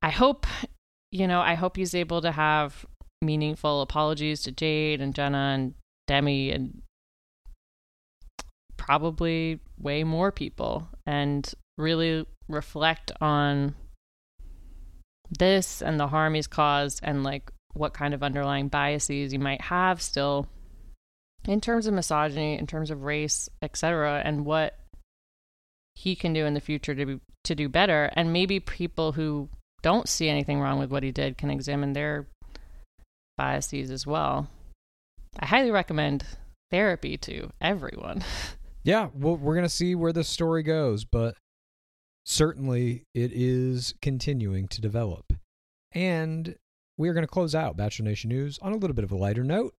i hope you know i hope he's able to have meaningful apologies to jade and jenna and demi and probably way more people and really reflect on this and the harm he's caused and like what kind of underlying biases you might have still in terms of misogyny in terms of race etc and what he can do in the future to be, to do better. And maybe people who don't see anything wrong with what he did can examine their biases as well. I highly recommend therapy to everyone. Yeah, well, we're going to see where this story goes, but certainly it is continuing to develop. And we are going to close out Bachelor Nation News on a little bit of a lighter note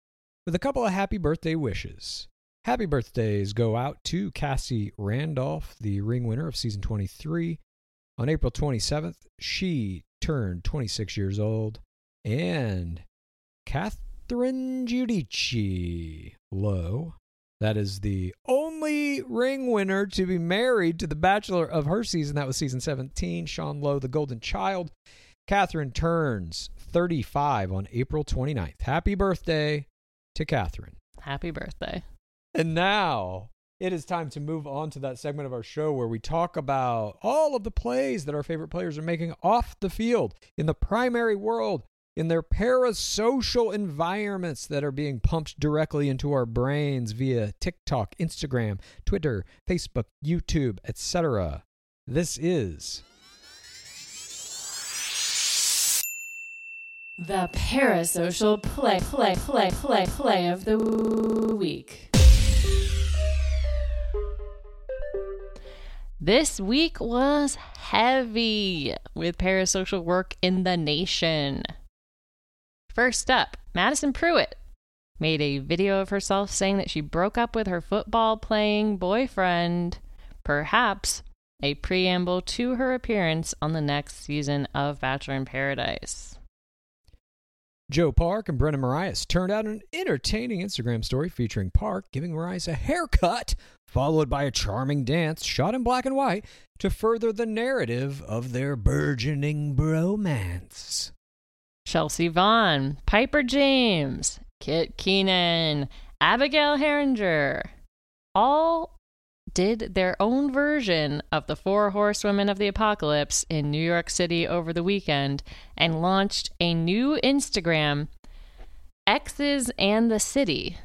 with a couple of happy birthday wishes. Happy birthdays go out to Cassie Randolph, the ring winner of season 23. On April 27th, she turned 26 years old. And Catherine Giudici Lowe, that is the only ring winner to be married to the bachelor of her season. That was season 17, Sean Lowe, the golden child. Catherine turns 35 on April 29th. Happy birthday to Catherine. happy birthday And now it is time to move on to that segment of our show where we talk about all of the plays that our favorite players are making off the field in the primary world, in their parasocial environments that are being pumped directly into our brains via TikTok, Instagram, Twitter, Facebook, YouTube, etc. This is The parasocial play, play, play, play, play of the week. This week was heavy with parasocial work in the nation. First up, Madison Prewett made a video of herself saying that she broke up with her football playing boyfriend, perhaps a preamble to her appearance on the next season of Bachelor in Paradise. Joe Park and Brendan Morais turned out an entertaining Instagram story featuring Park giving Morais a haircut, followed by a charming dance shot in black and white to further the narrative of their burgeoning bromance. Chelsea Vaughn, Piper James, Kit Keenan, Abigail Heringer, all did their own version of the Four Horsewomen of the Apocalypse in New York City over the weekend and launched a new Instagram, X's and the City,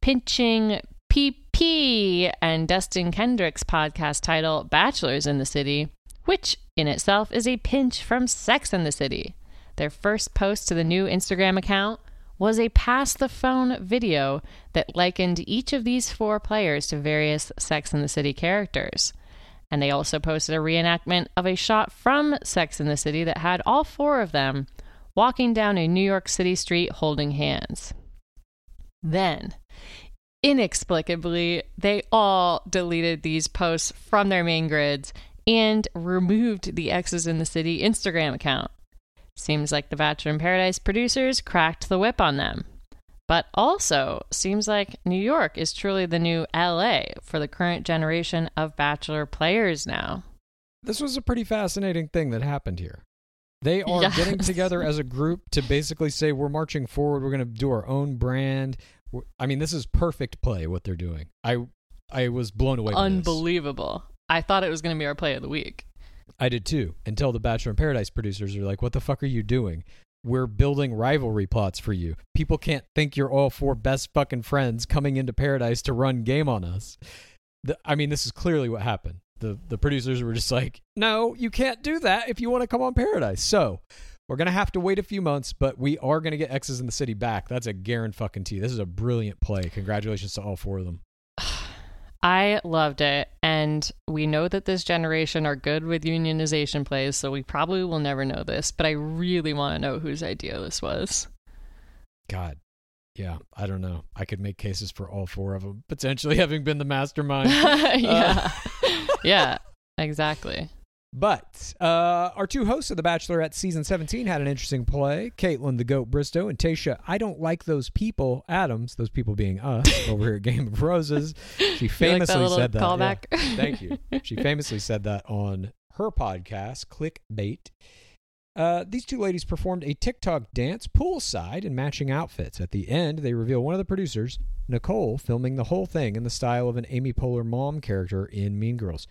pinching PP and Dustin Kendrick's podcast title, Bachelors in the City, which in itself is a pinch from Sex in the City. Their first post to the new Instagram account was a pass the phone video that likened each of these four players to various Sex in the City characters. And they also posted a reenactment of a shot from Sex in the City that had all four of them walking down a New York City street holding hands. Then, inexplicably, they all deleted these posts from their main grids and removed the X's in the City Instagram account. Seems like the Bachelor in Paradise producers cracked the whip on them. But also, seems like New York is truly the new LA for the current generation of Bachelor players now. This was a pretty fascinating thing that happened here. They are Yes. getting together as a group to basically say we're marching forward. We're going to do our own brand. We're- I mean, this is perfect play what they're doing. I I was blown away. by this. Unbelievable. I thought it was going to be our play of the week. I did too. Until the Bachelor in Paradise producers are like, "What the fuck are you doing? We're building rivalry plots for you. People can't think you're all four best fucking friends coming into Paradise to run game on us." The, I mean, this is clearly what happened. The the producers were just like, "No, you can't do that if you want to come on Paradise." So we're gonna have to wait a few months, but we are gonna get X's in the City back. That's a guarantee. This is a brilliant play. Congratulations to all four of them. I loved it. And we know that this generation are good with unionization plays, so we probably will never know this, but I really want to know whose idea this was. God. Yeah, I don't know. I could make cases for all four of them, potentially having been the mastermind. yeah. Uh, yeah, exactly. But uh, our two hosts of The Bachelorette season 17 had an interesting play. Kaitlyn, the goat Bristowe, and Tayshia, I don't like those people, Adams, those people being us over here at Game of Roses. She You like that famously said that. yeah. Thank you. She famously said that on her podcast, Clickbait. Uh, these two ladies performed a TikTok dance poolside in matching outfits. At the end, they reveal one of the producers, Nicole, filming the whole thing in the style of an Amy Poehler mom character in Mean Girls.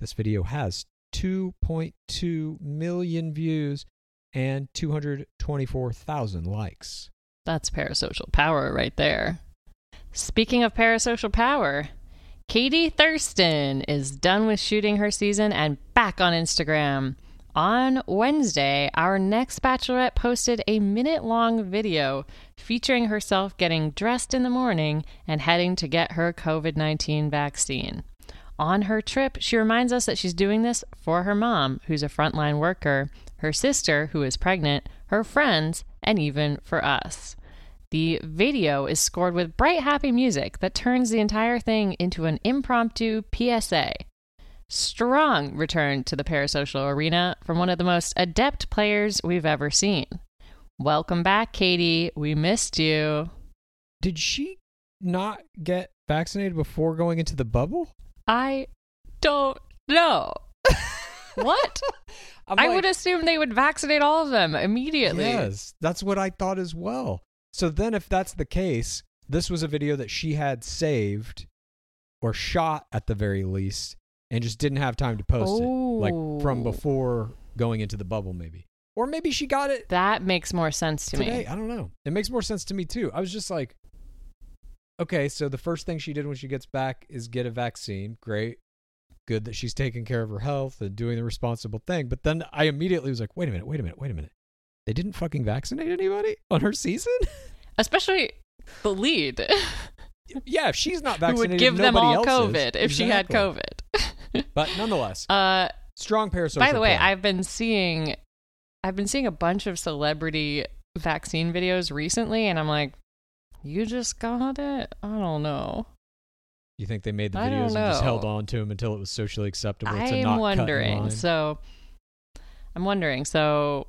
This video has 2.2 million views and 224,000 likes. That's parasocial power right there. Speaking of parasocial power, Katie Thurston is done with shooting her season and back on Instagram. On Wednesday, our next bachelorette posted a minute long video featuring herself getting dressed in the morning and heading to get her COVID 19 vaccine. On her trip, she reminds us that she's doing this for her mom, who's a frontline worker, her sister, who is pregnant, her friends, and even for us. The video is scored with bright, happy music that turns the entire thing into an impromptu PSA. Strong return to the parasocial arena from one of the most adept players we've ever seen. Welcome back, Katie. We missed you. Did she not get vaccinated before going into the bubble? I don't know. what? I'm I like, would assume they would vaccinate all of them immediately. Yes, that's what I thought as well. So then, if that's the case, this was a video that she had saved or shot at the very least and just didn't have time to post it. Like from Oh. before going into the bubble, maybe. Or maybe she got it That makes more sense to today. me. I don't know. It makes more sense to me too. I was just like, okay, so the first thing she did when she gets back is get a vaccine. Great. Good that she's taking care of her health and doing the responsible thing. But then I immediately was like, wait a minute, wait a minute, wait a minute. They didn't fucking vaccinate anybody on her season? Especially the lead, yeah, if she's not vaccinated, would give them all COVID if she had COVID. But nonetheless, Uh, strong parasocial. by the way, play. I've been seeing, I've been seeing a bunch of celebrity vaccine videos recently, and I'm like, you just got it? I don't know. you think they made the I videos and just held on to them until it was socially acceptable to I'm wondering. So, I'm wondering. So,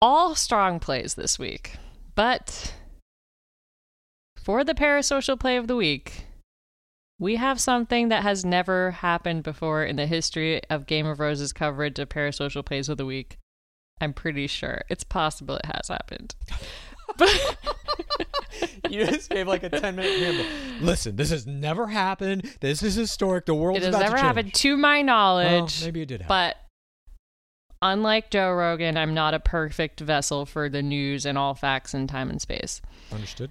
all strong plays this week, but for the parasocial play of the week, we have something that has never happened before in the history of Game of Roses coverage of parasocial plays of the week. I'm pretty sure it's possible it has happened. But you just gave like a 10 minute preamble. Listen, this has never happened. This is historic. The world it has never to happened to my Well, knowledge. maybe it did happen. But unlike Joe Rogan, I'm not a perfect vessel for the news and all facts in time and space. Understood.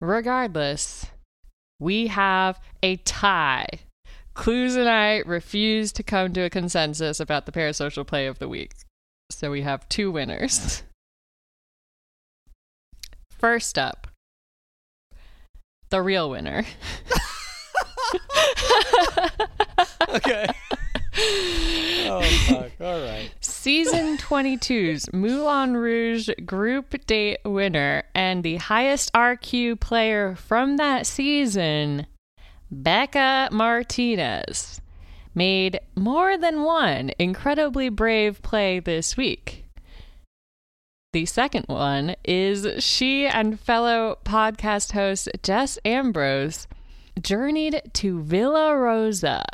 Regardless, we have a tie. Clues and I refuse to come to a consensus about the parasocial play of the week. So we have two winners. First up, the real winner. Okay. oh fuck. All right. Season 22's Moulin Rouge group date winner and the highest RQ player from that season, Bekah Martinez, made more than one incredibly brave play this week. The second one is she and fellow podcast host Jess Ambrose journeyed to Villa Rosa,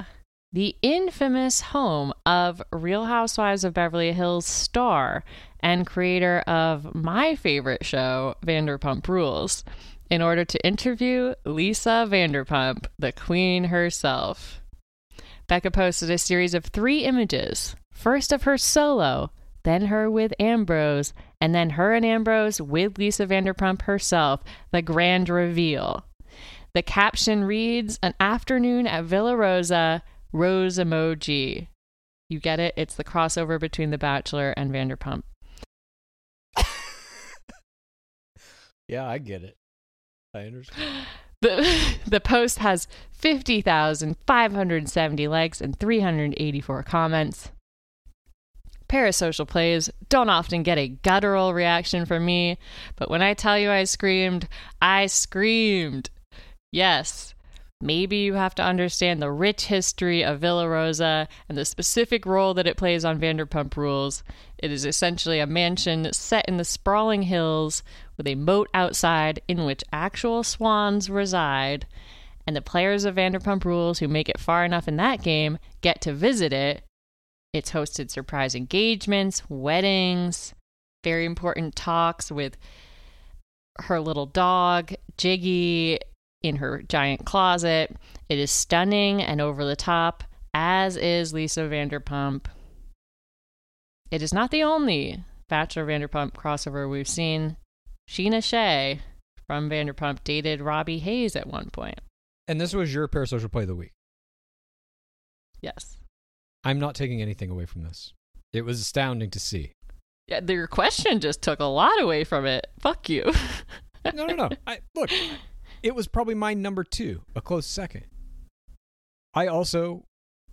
the infamous home of Real Housewives of Beverly Hills star and creator of my favorite show, Vanderpump Rules, in order to interview Lisa Vanderpump, the queen herself. Bekah posted a series of three images first of her solo, then her with Ambrose, and then her and Ambrose with Lisa Vanderpump herself, the grand reveal. The caption reads An afternoon at Villa Rosa, rose emoji. You get it? It's the crossover between The Bachelor and Vanderpump. Yeah, I get it. I understand. The, the post has 50,570 likes and 384 comments. Parasocial plays don't often get a guttural reaction from me, but when I tell you I screamed, I screamed. Yes, maybe you have to understand the rich history of Villa Rosa and the specific role that it plays on Vanderpump Rules. It is essentially a mansion set in the sprawling hills with a moat outside in which actual swans reside. And the players of Vanderpump Rules who make it far enough in that game get to visit it. It's hosted surprise engagements, weddings, very important talks with her little dog, Giggy, in her giant closet. It is stunning and over the top, as is Lisa Vanderpump. It is not the only Bachelor Vanderpump crossover we've seen. Scheana Shay from Vanderpump dated Robby Hayes at one point. And this was your parasocial play of the week. Yes. I'm not taking anything away from this. It was astounding to see. Yeah, your question just took a lot away from it. Fuck you. No, no, no. I, look, it was probably my number two, a close second. I also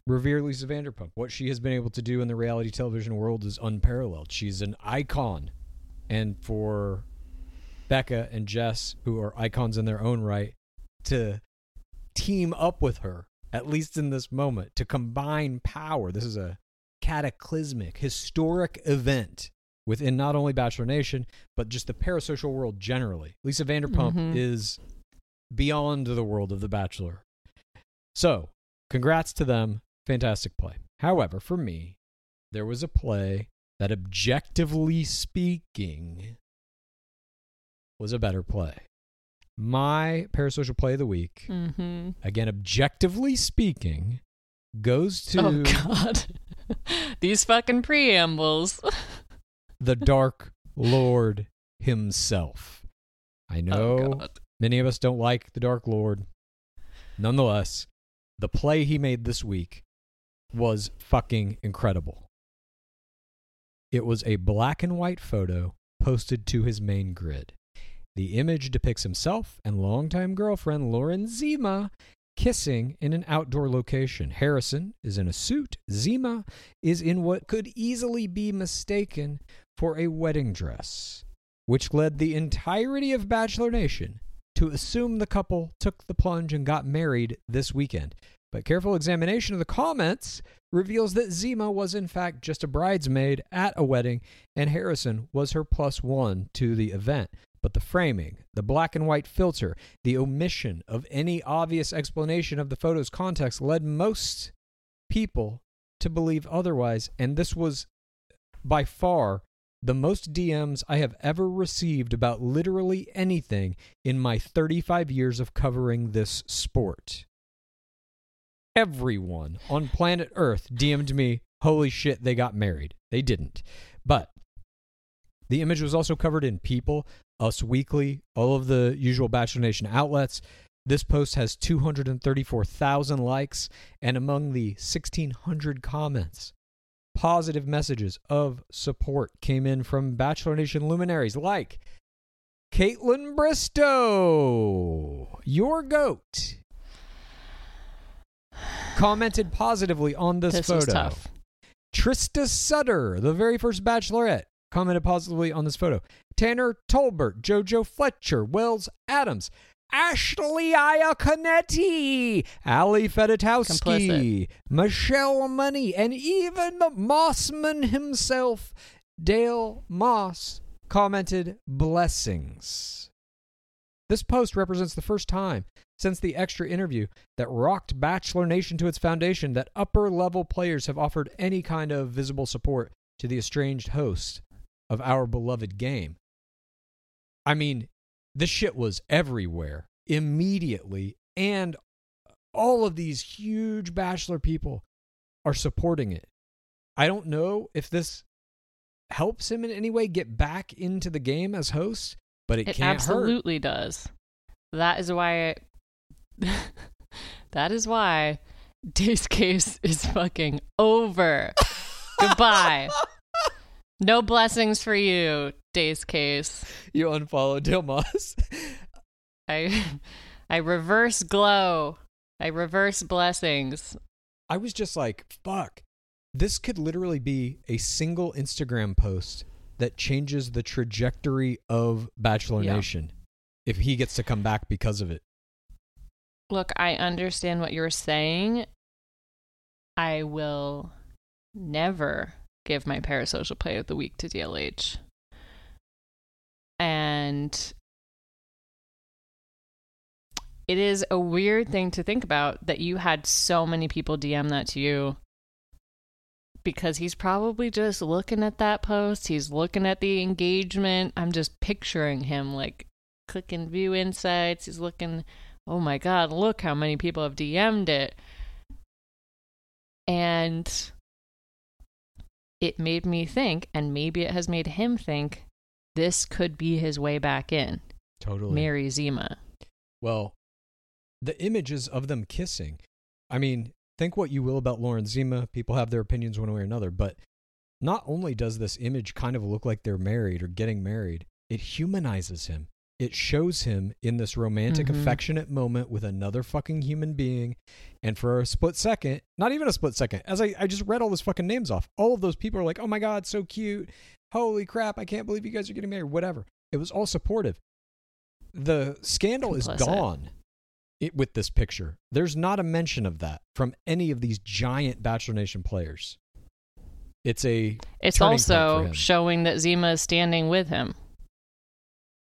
revere Lisa Vanderpump. What she has been able to do in the reality television world is unparalleled. She's an icon. And for Bekah and Jess, who are icons in their own right, to team up with her, at least in this moment, to combine power. This is a cataclysmic, historic event within not only Bachelor Nation, but just the parasocial world generally. Lisa Vanderpump Mhm. is beyond the world of The Bachelor. So, congrats to them. Fantastic play. However, for me, there was a play that, objectively speaking, was a better play. My parasocial play of the week, mm-hmm. again, objectively speaking, goes to Oh, God. These fucking preambles. the Dark Lord himself. I know Oh, Many of us don't like the Dark Lord. Nonetheless, the play he made this week was fucking incredible. It was a black and white photo posted to his main grid. The image depicts himself and longtime girlfriend Lauren Zima kissing in an outdoor location. Harrison is in a suit. Zima is in what could easily be mistaken for a wedding dress, which led the entirety of Bachelor Nation to assume the couple took the plunge and got married this weekend. But careful examination of the comments reveals that Zima was in fact just a bridesmaid at a wedding, and Harrison was her plus one to the event. But the framing, the black and white filter, the omission of any obvious explanation of the photo's context led most people to believe otherwise, and this was by far the most DMs I have ever received about literally anything in my 35 years of covering this sport. Everyone on planet Earth DM'd me, holy shit, they got married. They didn't. But the image was also covered in People, Us Weekly, all of the usual Bachelor Nation outlets. This post has 234,000 likes, and among the 1,600 comments, positive messages of support came in from Bachelor Nation luminaries like Kaitlyn Bristowe, your goat, commented positively on this, This photo. was tough. Trista Sutter, the very first Bachelorette, commented positively on this photo. Tanner Tolbert, Jojo Fletcher, Wells Adams, Ashley Iaconetti, Ali Fedotowsky, Complicit. Michelle Money, and even the Mossman himself, Dale Moss, commented blessings. This post represents the first time since the extra interview that rocked Bachelor Nation to its foundation that upper level players have offered any kind of visible support to the estranged host of our beloved game. I mean, this shit was everywhere immediately, and all of these huge Bachelor people are supporting it. I don't know if this helps him in any way get back into the game as host, but it, It can't hurt. absolutely does. That is why. that is why Dave's case is fucking over. Goodbye. No blessings for you, Days case. You unfollow Dale Moss. I I reverse glow. I reverse blessings. I was just like, fuck. This could literally be a single Instagram post that changes the trajectory of Bachelor Yeah. Nation if he gets to come back because of it. Look, I understand what you're saying. I will never give my parasocial play of the week to DLH. And it is a weird thing to think about that you had so many people DM that to you because he's probably just looking at that post. He's looking at the engagement. I'm just picturing him like clicking view insights. He's looking, oh my God, look how many people have DM'd it. And it made me think, and maybe it has made him think, this could be his way back in. Totally. Mary Zima. Well, the images of them kissing. I mean, think what you will about Lauren Zima. People have their opinions one way or another, but not only does this image kind of look like they're married or getting married, it humanizes him. It shows him in this romantic, Mhm. affectionate moment with another fucking human being. And for a split second, not even a split second, as I, I just read all those fucking names off, all of those people are like, oh my God, so cute. Holy crap, I can't believe you guys are getting married. Whatever. It was all supportive. The scandal is gone it, with this picture. There's not a mention of that from any of these giant Bachelor Nation players. It's a It's turning point for also showing that Zima is standing with him.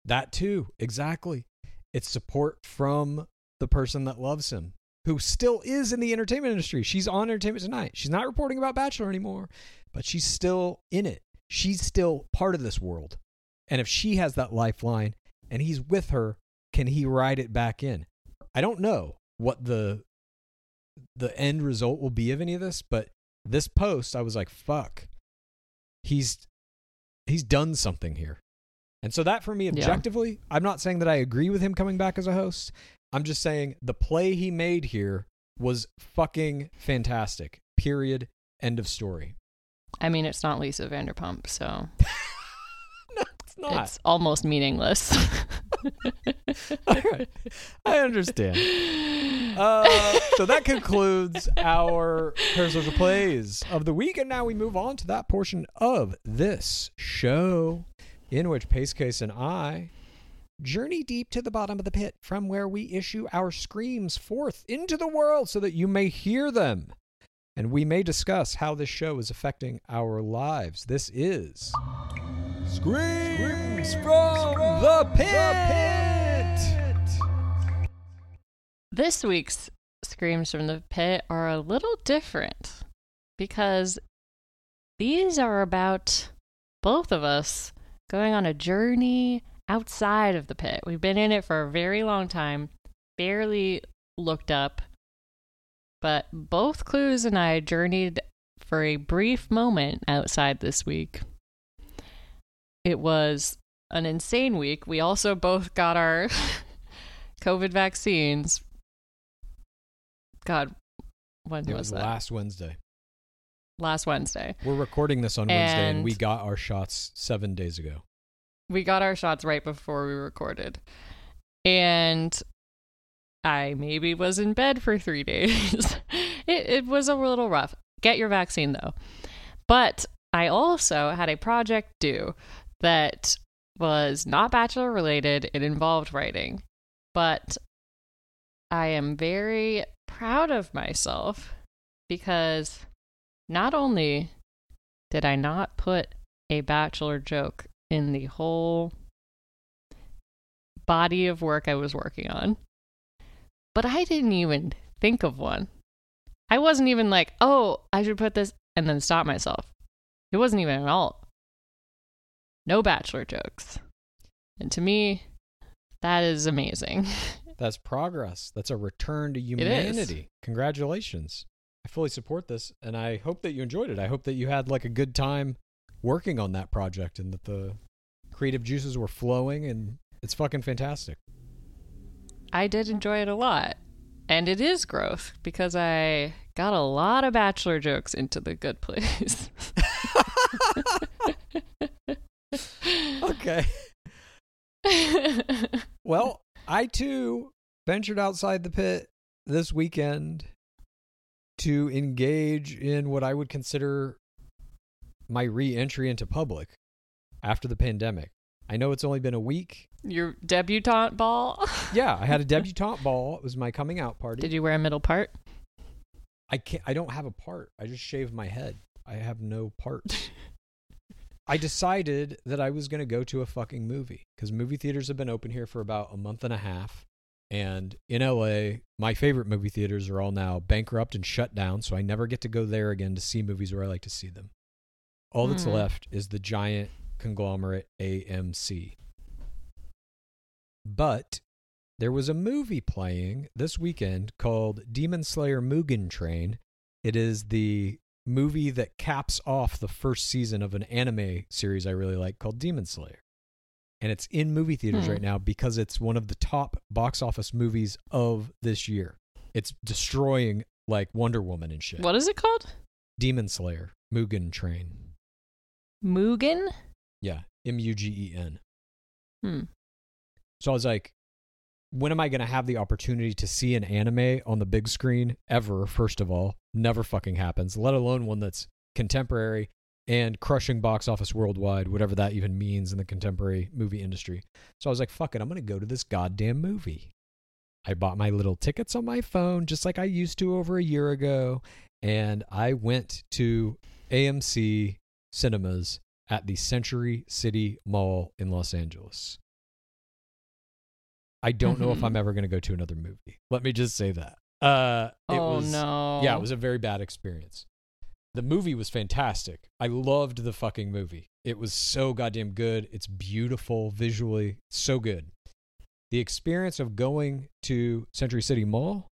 That too, exactly. It's support from the person that loves him, who still is in the entertainment industry. She's on Entertainment Tonight. She's not reporting about Bachelor anymore, but she's still in it. She's still part of this world. And if she has that lifeline and he's with her, can he ride it back in? I don't know what the the end result will be of any of this, but this post I was like, fuck. He's he's done something here. And so that for me Yeah. objectively, I'm not saying that I agree with him coming back as a host. I'm just saying the play he made here was fucking fantastic. Period. End of story. I mean, it's not Lisa Vanderpump, so no, it's not. it's almost meaningless. All right. I understand. Uh, so that concludes our parasocial plays of the week, and now we move on to that portion of this show in which Pace Case and I journey deep to the bottom of the pit from where we issue our screams forth into the world so that you may hear them. And we may discuss how this show is affecting our lives. This is Screams from the Pit! this week's Screams from the Pit are a little different because these are about both of us going on a journey outside of the pit. We've been in it for a very long time, barely looked up, but both Clues and I journeyed for a brief moment outside this week. It was an insane week. We also both got our COVID vaccines. God, when It was, was that? last Wednesday. Last Wednesday. We're recording this on Wednesday, and we got our shots seven days ago. we got our shots right before we recorded. And I maybe was in bed for three days. it, it was a little rough. Get your vaccine though. But I also had a project due that was not bachelor related. It involved writing. But I am very proud of myself because not only did I not put a bachelor joke in the whole body of work I was working on. But I didn't even think of one. I wasn't even like, oh, I should put this and then stop myself. It wasn't even an alt. No bachelor jokes. And to me, that is amazing. That's progress. That's a return to humanity. Congratulations. I fully support this, and I hope that you enjoyed it. I hope that you had like a good time working on that project and that the creative juices were flowing, and it's fucking fantastic. I did enjoy it a lot. And it is growth because I got a lot of bachelor jokes into the good place. Okay. Well, I too ventured outside the pit this weekend to engage in what I would consider my re entry into public after the pandemic. I know it's only been a week. Your debutante ball? Yeah, I had a debutante ball. It was my coming out party. Did you wear a middle part? I can't I don't have a part. I just shaved my head. I have no part. I decided that I was going to go to a fucking movie cuz movie theaters have been open here for about a month and a half and in LA my favorite movie theaters are all now bankrupt and shut down so I never get to go there again to see movies where I like to see them. All that's Hmm. left is the giant conglomerate AMC. But there was a movie playing this weekend called Demon Slayer Mugen Train. It is the movie that caps off the first season of an anime series I really like called Demon Slayer. And it's in movie theaters Hmm. right now because it's one of the top box office movies of this year. It's destroying like Wonder Woman and shit. What is it called? Demon Slayer Mugen Train. Mugen? Yeah, M U G E N. Hmm. So I was like, when am I going to have the opportunity to see an anime on the big screen ever? First of all, never fucking happens, let alone one that's contemporary and crushing box office worldwide, whatever that even means in the contemporary movie industry. So I was like, fuck it, I'm going to go to this goddamn movie. I bought my little tickets on my phone, just like I used to over a year ago. And I went to AMC cinemas at the Century City Mall in Los Angeles. I don't know if. I'm ever going to go to another movie. Let me just say that. Uh, it oh was, no. Yeah, it was a very bad experience. The movie was fantastic. I loved the fucking movie. It was so goddamn good. It's beautiful visually, so good. The experience of going to Century City Mall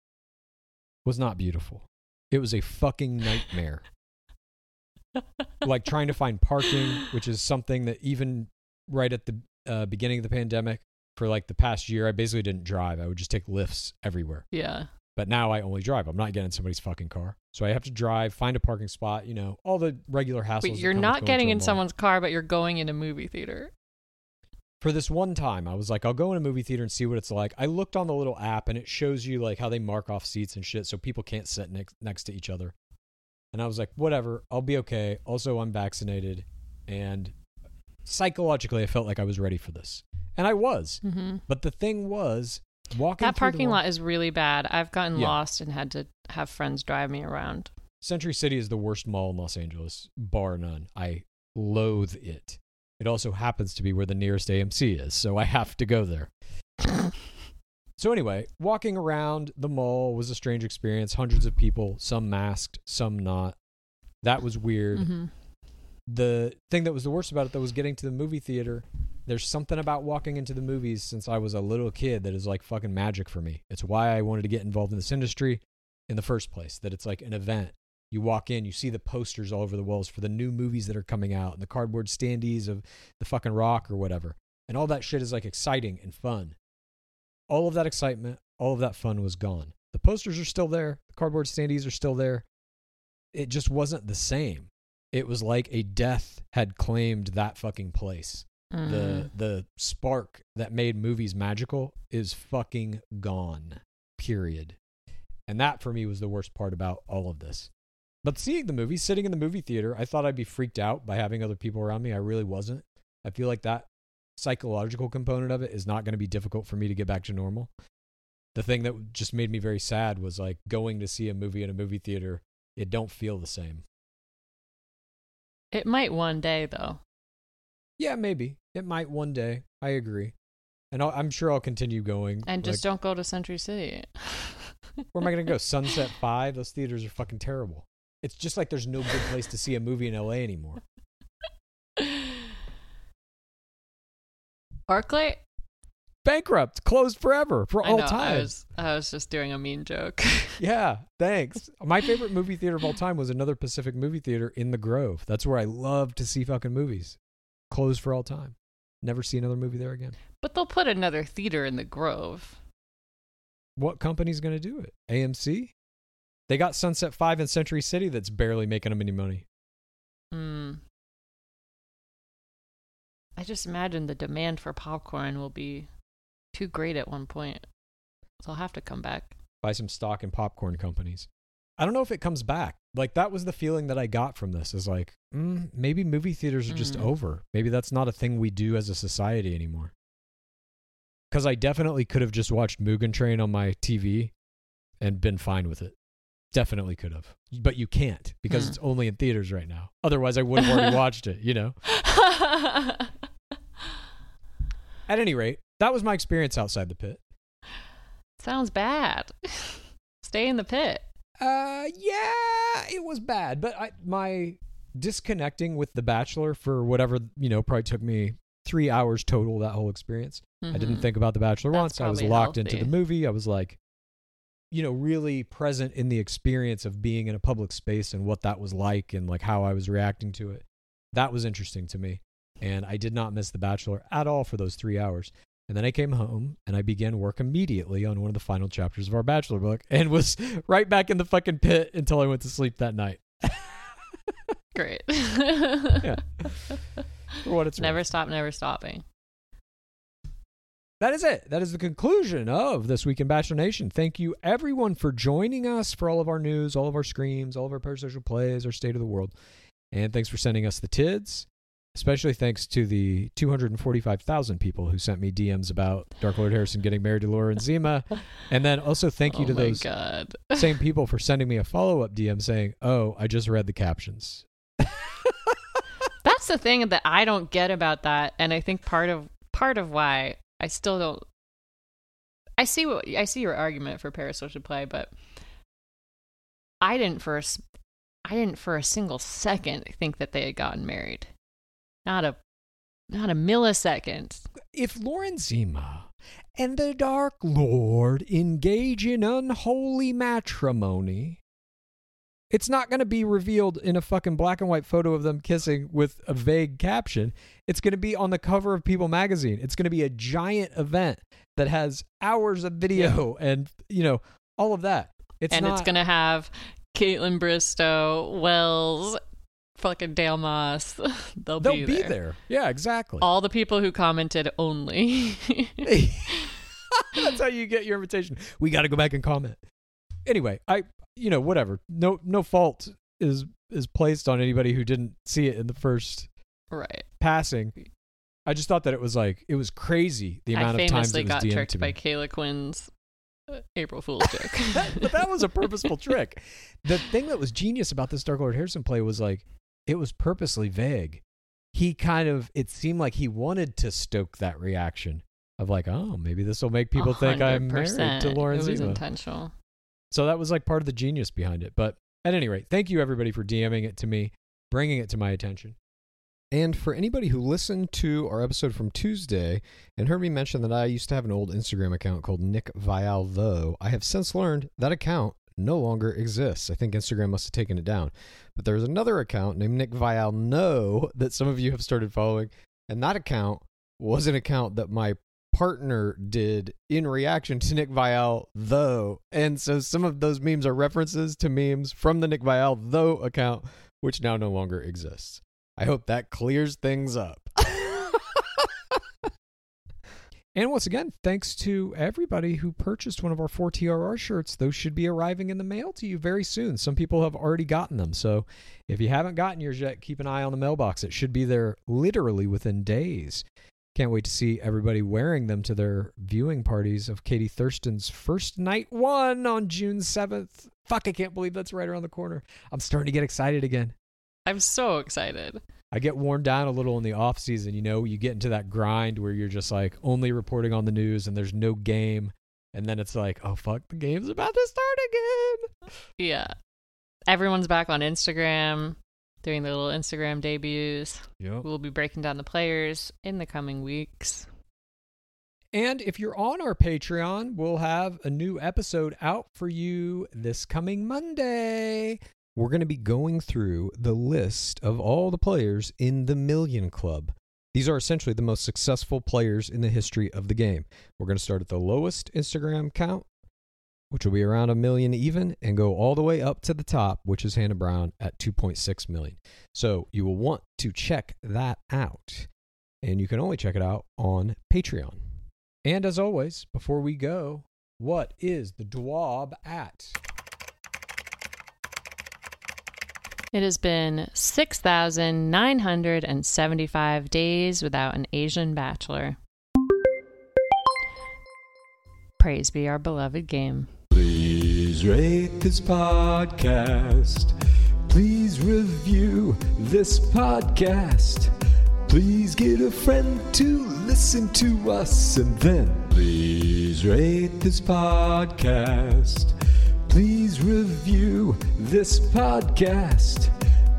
was not beautiful. It was a fucking nightmare. like trying to find parking, which is something that even right at the uh, beginning of the pandemic, for like the past year, I basically didn't drive. I would just take Lyfts everywhere. Yeah. But now I only drive. I'm not getting in somebody's fucking car. So I have to drive, find a parking spot, you know, all the regular hassles. But you're not getting in someone's car, but you're going in a movie theater. For this one time, I was like, I'll go in a movie theater and see what it's like. I looked on the little app and it shows you like how they mark off seats and shit so people can't sit next next to each other. And I was like, whatever, I'll be okay. Also, I'm vaccinated and psychologically I felt like I was ready for this. And I was. Mm-hmm. But the thing was, walking That parking lot is really bad. I've gotten Yeah. lost and had to have friends drive me around. Century City is the worst mall in Los Angeles, bar none. I loathe it. It also happens to be where the nearest AMC is, so I have to go there. so, anyway, walking around the mall was a strange experience. Hundreds of people, some masked, some not. That was weird. Mm-hmm. The thing that was the worst about it, though, was getting to the movie theater. There's something about walking into the movies since I was a little kid that is like fucking magic for me. It's why I wanted to get involved in this industry in the first place. That it's like an event. You walk in, you see the posters all over the walls for the new movies that are coming out and the cardboard standees of the fucking rock or whatever. And all that shit is like exciting and fun. all of that excitement, all of that fun was gone. The posters are still there, the cardboard standees are still there. It just wasn't the same. It was like a death had claimed that fucking place. Mm. The the spark that made movies magical is fucking gone. Period. And that for me was the worst part about all of this. But seeing the movie, sitting in the movie theater, I thought I'd be freaked out by having other people around me. I really wasn't. I feel like that psychological component of it is not going to be difficult for me to get back to normal. The thing that just made me very sad was like going to see a movie in a movie theater. It don't feel the same. It might one day, though. Yeah, maybe it might one day. I agree, and I'll, I'm sure I'll continue going. And just Like, don't go to Century City. where am I going to go? Sunset Five. Those theaters are fucking terrible. It's just like there's no good place to see a movie in LA anymore. Arclight? Bankrupt, closed forever for I all know. time. I was, I was just doing a mean joke. Yeah, thanks. My favorite movie theater of all time was another Pacific movie theater in the Grove. That's where I love to see fucking movies. Closed for all time. Never see another movie there again. but they'll put another theater in the Grove. What company's going to do it? AMC? They got Sunset 5 in Century City that's barely making them any money. Hmm. I just imagine the demand for popcorn will be too great at one point. So I'll have to come back. Buy some stock in popcorn companies. I don't know if it comes back. Like that was the feeling that I got from this is like, mm, maybe movie theaters are just Mm. over. Maybe that's not a thing we do as a society anymore. Because I definitely could have just watched Mugen Train on my TV and been fine with it. Definitely could have. But you can't because Hmm. it's only in theaters right now. Otherwise, I would have already watched it, you know? At any rate, that was my experience outside the pit. Sounds bad. Stay in the pit. Uh, yeah, it was bad, but I, my disconnecting with The Bachelor for whatever, you know, probably took me three hours total, that whole experience. I didn't Mhm. think about The Bachelor That's once. I was locked into the movie. I was like, you know, really present in the experience of being in a public space and what that was like and like how I was reacting to it. That was interesting to me. And I did not miss The Bachelor at all for those three hours. And then I came home and I began work immediately on one of the final chapters of our Bachelor book and was right back in the fucking pit until I went to sleep that night. Great. Yeah. For what it's never worth. stop, never stopping. That is it. That is the conclusion of this week in Bachelor Nation. Thank you, everyone, for joining us for all of our news, all of our screams, all of our parasocial plays, our state of the world. And thanks for sending us the TIDs. Especially thanks to the 245,000 people who sent me DMs about Dark Lord Harrison getting married to Laura Zima. And then also thank you oh to those God. same people for sending me a follow up DM saying, Oh, I just read the captions. That's the thing that I don't get about that, and I think part of part of why I still don't. I see what I see your argument for parasocial play, but I didn't for a, I didn't for a single second think that they had gotten married. Not a, not a millisecond. If Lauren Zima and the Dark Lord engage in unholy matrimony, it's not going to be revealed in a fucking black and white photo of them kissing with a vague caption. It's going to be on the cover of People magazine. It's going to be a giant event that has hours of video and, you know, all of that. It's and not, it's gonna have Kaitlyn Bristowe, Wells, fucking Dale Moss. They'll, They'll be, be there. there. Yeah, exactly. All the people who commented only. That's how you get your invitation. We got to go back and comment. Anyway, I you know whatever. No no fault is is placed on anybody who didn't see it in the first right. passing. I just thought that it was like it was crazy the amount of times it was got DM'd tricked by. Caila Quinn's uh, April Fool's joke. but that was a purposeful trick. The thing that was genius about this Dark Lord Harrison play was like it was purposely vague. He kind of it seemed like he wanted to stoke that reaction of like, oh, maybe this will make people think I'm married to 100%. Lauren It was Zima. intentional. So that was like part of the genius behind it. But at any rate, thank you everybody for DMing it to me, bringing it to my attention. And for anybody who listened to our episode from Tuesday and heard me mention that I used to have an old Instagram account called Nick Viall, though, I have since learned that account no longer exists. I think Instagram must have taken it down. But there's another account named Nick Viall No that some of you have started following. And that account was an account that my partner did in reaction to Nick Viall, though. And so some of those memes are references to memes from the Nick Viall, though account, which now no longer exists. I hope that clears things up. And once again, thanks to everybody who purchased one of our 4TRR shirts. Those should be arriving in the mail to you very soon. Some people have already gotten them. So if you haven't gotten yours yet, keep an eye on the mailbox. It should be there literally within days. Can't wait to see everybody wearing them to their viewing parties of Katie Thurston's first night one on June 7th. Fuck, I can't believe that's right around the corner. I'm starting to get excited again. I'm so excited. I get worn down a little in the off season. You know, you get into that grind where you're just like only reporting on the news and there's no game. And then it's like, oh, fuck, the game's about to start again. Yeah. Everyone's back on Instagram doing their little Instagram debuts. Yep. We'll be breaking down the players in the coming weeks. And if you're on our Patreon, we'll have a new episode out for you this coming Monday. We're going to be going through the list of all the players in the Million Club. These are essentially the most successful players in the history of the game. We're going to start at the lowest Instagram count, which will be around a million even, and go all the way up to the top, which is Hannah Brown at 2.6 million. So you will want to check that out. And you can only check it out on Patreon. And as always, before we go, what is the DWAB at? It has been 6,975 days without an Asian bachelor. Praise be our beloved game. Please rate this podcast. Please review this podcast. Please get a friend to listen to us and then please rate this podcast. Please review this podcast.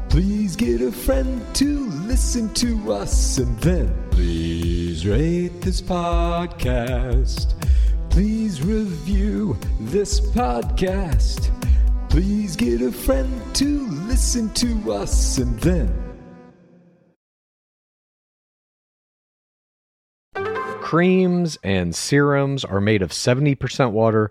Please get a friend to listen to us and then please rate this podcast. Please review this podcast. Please get a friend to listen to us and then Creams and serums are made of 70% water,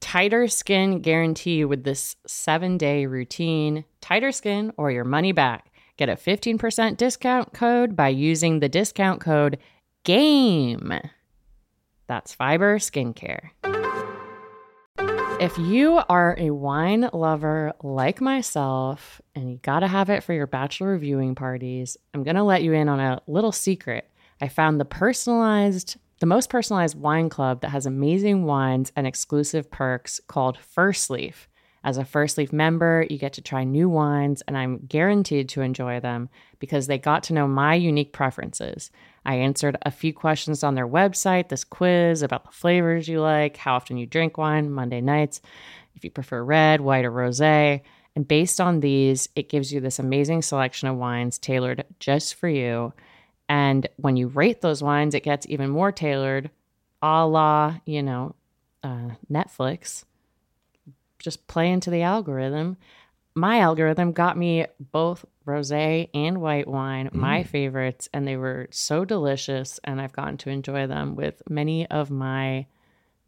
tighter skin guarantee with this seven day routine. Tighter skin or your money back. Get a 15% discount code by using the discount code GAME. That's Fiber Skincare. If you are a wine lover like myself and you gotta have it for your bachelor viewing parties, I'm gonna let you in on a little secret. I found the personalized, the most personalized wine club that has amazing wines and exclusive perks called First Leaf. As a First Leaf member, you get to try new wines, and I'm guaranteed to enjoy them because they got to know my unique preferences. I answered a few questions on their website, this quiz about the flavors you like, how often you drink wine, Monday nights, if you prefer red, white, or rose. And based on these, it gives you this amazing selection of wines tailored just for you. And when you rate those wines, it gets even more tailored, a la, you know, uh, Netflix. Just play into the algorithm. my algorithm got me both rosé and white wine, my Mm. favorites, and they were so delicious and I've gotten to enjoy them with many of my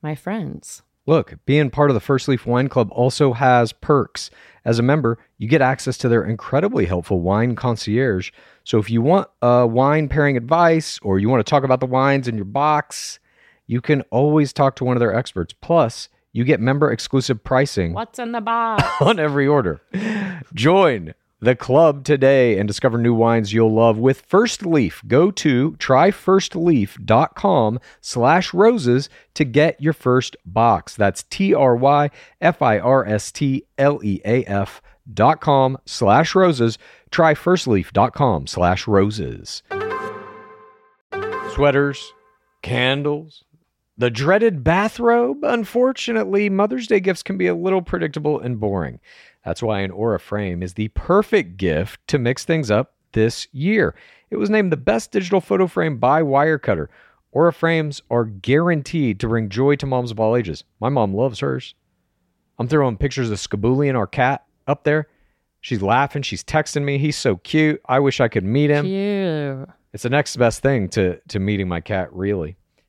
my friends. Look, being part of the First Leaf Wine Club also has perks. As a member, you get access to their incredibly helpful wine concierge. So if you want uh, wine pairing advice or you want to talk about the wines in your box, you can always talk to one of their experts. Plus, you get member exclusive pricing What's in the box? on every order. Join the club today and discover new wines you'll love with First Leaf. Go to tryfirstleaf.com slash roses to get your first box. That's T-R-Y-F-I-R-S-T-L-E-A-F dot com slash roses. Tryfirstleaf.com slash roses. Sweaters, candles, the dreaded bathrobe. Unfortunately, Mother's Day gifts can be a little predictable and boring. That's why an Aura frame is the perfect gift to mix things up this year. It was named the best digital photo frame by Wirecutter. Aura frames are guaranteed to bring joy to moms of all ages. My mom loves hers. I'm throwing pictures of Skaboolian, our cat, up there. She's laughing. She's texting me. He's so cute. I wish I could meet him. Cute. It's the next best thing to to meeting my cat, really.